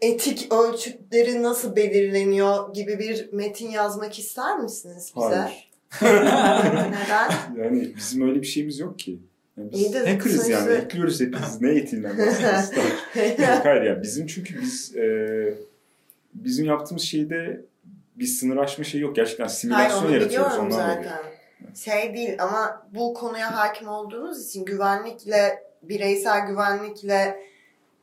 etik ölçütleri nasıl belirleniyor gibi bir metin yazmak ister misiniz bize? Hayır. Neden? Yani bizim öyle bir şeyimiz yok ki. Yani biz İyi de hackerız sonuçta- yani. Hackliyoruz hepimiz. Ne etinden bahsediyoruz? Hayır ya. Bizim çünkü biz e, bizim yaptığımız şeyde bir sınır aşma şey yok. Gerçekten Hayır simülasyon onu yaratıyoruz ondan dolayı. zaten. Şey değil ama bu konuya hakim olduğunuz için güvenlikle, bireysel güvenlikle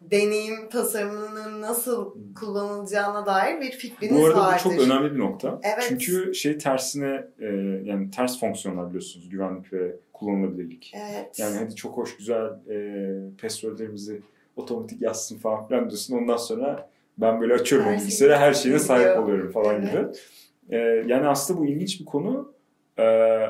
deneyim tasarımının nasıl kullanılacağına dair bir fikriniz Bu arada vardır. bu çok önemli bir nokta. Evet. Çünkü şey tersine e, yani ters fonksiyonlar biliyorsunuz güvenlik ve kullanılabilirlik. Evet. Yani hadi çok hoş güzel e, passwordlerimizi otomatik yazsın falan filan diyorsun. Ondan sonra ben böyle açıyorum Her bilgisayarı her şeyine sahip oluyorum falan Evet. gibi. E, yani aslında bu ilginç bir konu. E,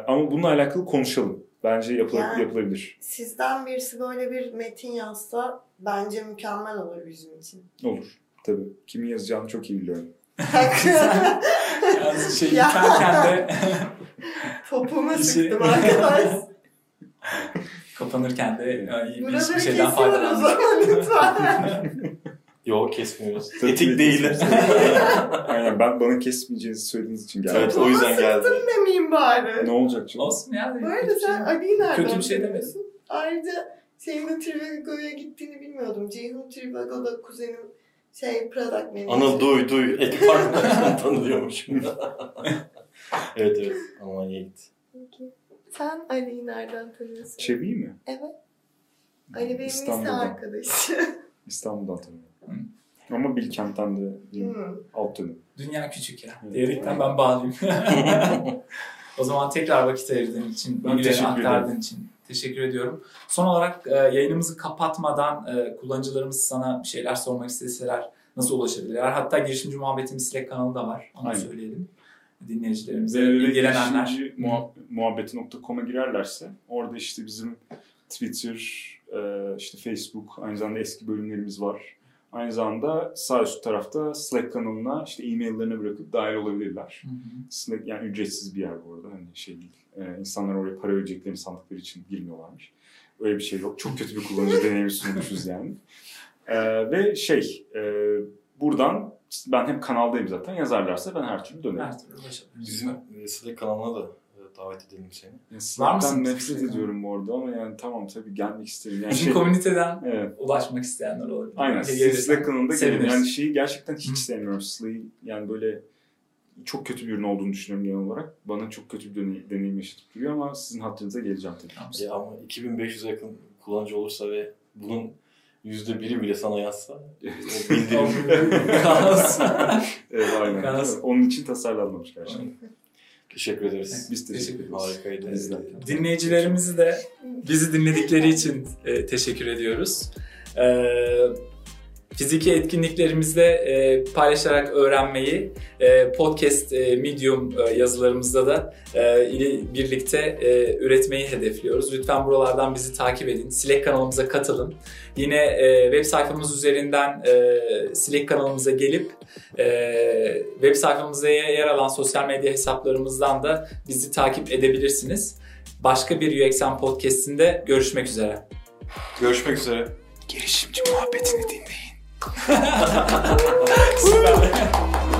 ama bununla alakalı konuşalım. Bence yapıla- Yani- yapılabilir. Sizden birisi böyle bir metin yazsa bence mükemmel olur bizim için. Olur. Tabii. Kimin yazacağını çok iyi biliyorum. Yani şey Ya. de Topumu İşi- sıktım arkadaş. kapanırken de iyi bir şeyden kesiyoruz faydalanmış. lütfen. Yok kesmiyoruz. Tabii Etik değil. Aynen ben bana kesmeyeceğinizi söylediğiniz için geldim. Evet o yüzden geldi. Demeyeyim bari. Ne olacak canım? Olsun yani. Şey sen yok. Ali'yi nereden Kötü bir şey tanıyorsun? Ayrıca senin de Trivago'ya gittiğini bilmiyordum. Ceyhun Trivago'da kuzenim şey product manager. Anıl duy duy. Ekip arkadaşını tanıyormuşum. evet evet. Almanya'ya gitti. Peki. Sen Ali'yi nereden tanıyorsun? Çevi mi? Evet. Ali benim lise İstanbul'dan. arkadaşı. İstanbul'dan tanıyorum. Ama Bilkent'ten de Hmm. alt dönem. Dünya küçük ya. Evet. Diyerekten ben bağlayayım. o zaman tekrar vakit ayırdığın için, Ben bilgileri teşekkür aktardığın için Teşekkür ediyorum. Son olarak e, yayınımızı kapatmadan e, kullanıcılarımız sana bir şeyler sormak isteseler nasıl ulaşabilirler? Hatta girişimci muhabbetimiz Slack kanalı da var. Onu Aynen. söyleyelim. Dinleyicilerimize, ilgilenenler. www.muhabbeti.com'a girerlerse orada işte bizim Twitter, e, işte Facebook, aynı zamanda eski bölümlerimiz var. Aynı zamanda sağ üst tarafta Slack kanalına işte e-maillerine bırakıp dahil olabilirler. Hı hı. Slack yani ücretsiz bir yer bu arada. Hani şey değil. E, insanlar oraya para ödeyeceklerini sandıkları için girmiyorlarmış. Öyle bir şey yok. Çok kötü bir kullanıcı deneyimi sunmuşuz yani. E, ve şey, e, buradan ben hem kanaldayım zaten yazarlarsa ben her türlü dönerim. Her türlü. Bizim e, Slack kanalına da e, davet edelim seni. Yani Var Slack'tan mısın? nefret Slack'tan? ediyorum bu arada ama yani tamam tabii gelmek isterim. Yani Bizim şey, komüniteden evet. ulaşmak isteyenler olabilir. Aynen. Slack kanalında gelin. Yani şeyi gerçekten hiç sevmiyorum. Slack'ı yani böyle çok kötü bir ürün olduğunu düşünüyorum genel olarak. Bana çok kötü bir deney- deneyim yaşatıp duruyor ama sizin hatırınıza geleceğim tabii. E, ama 2500'e yakın kullanıcı olursa ve bunun %1'i bile sana yazsa o bildirim. Kaos. evet aynen. Yalnız- Onun için tasarlanmamış gerçekten. Teşekkür ederiz. Biz teşekkür ederiz. Harikaydı. Bizler. Dinleyicilerimizi de bizi dinledikleri için e, teşekkür ediyoruz. E, fiziki etkinliklerimizde e, paylaşarak öğrenmeyi, e, podcast, e, Medium e, yazılarımızda da e, ile birlikte e, üretmeyi hedefliyoruz. Lütfen buralardan bizi takip edin. Slack kanalımıza katılın. Yine e, web sayfamız üzerinden e, Slack kanalımıza gelip e, web sayfamızda yer alan sosyal medya hesaplarımızdan da bizi takip edebilirsiniz. Başka bir UXM podcast'inde görüşmek üzere. Görüşmek üzere. Girişimci muhabbetini dinleyin. 素晴らしい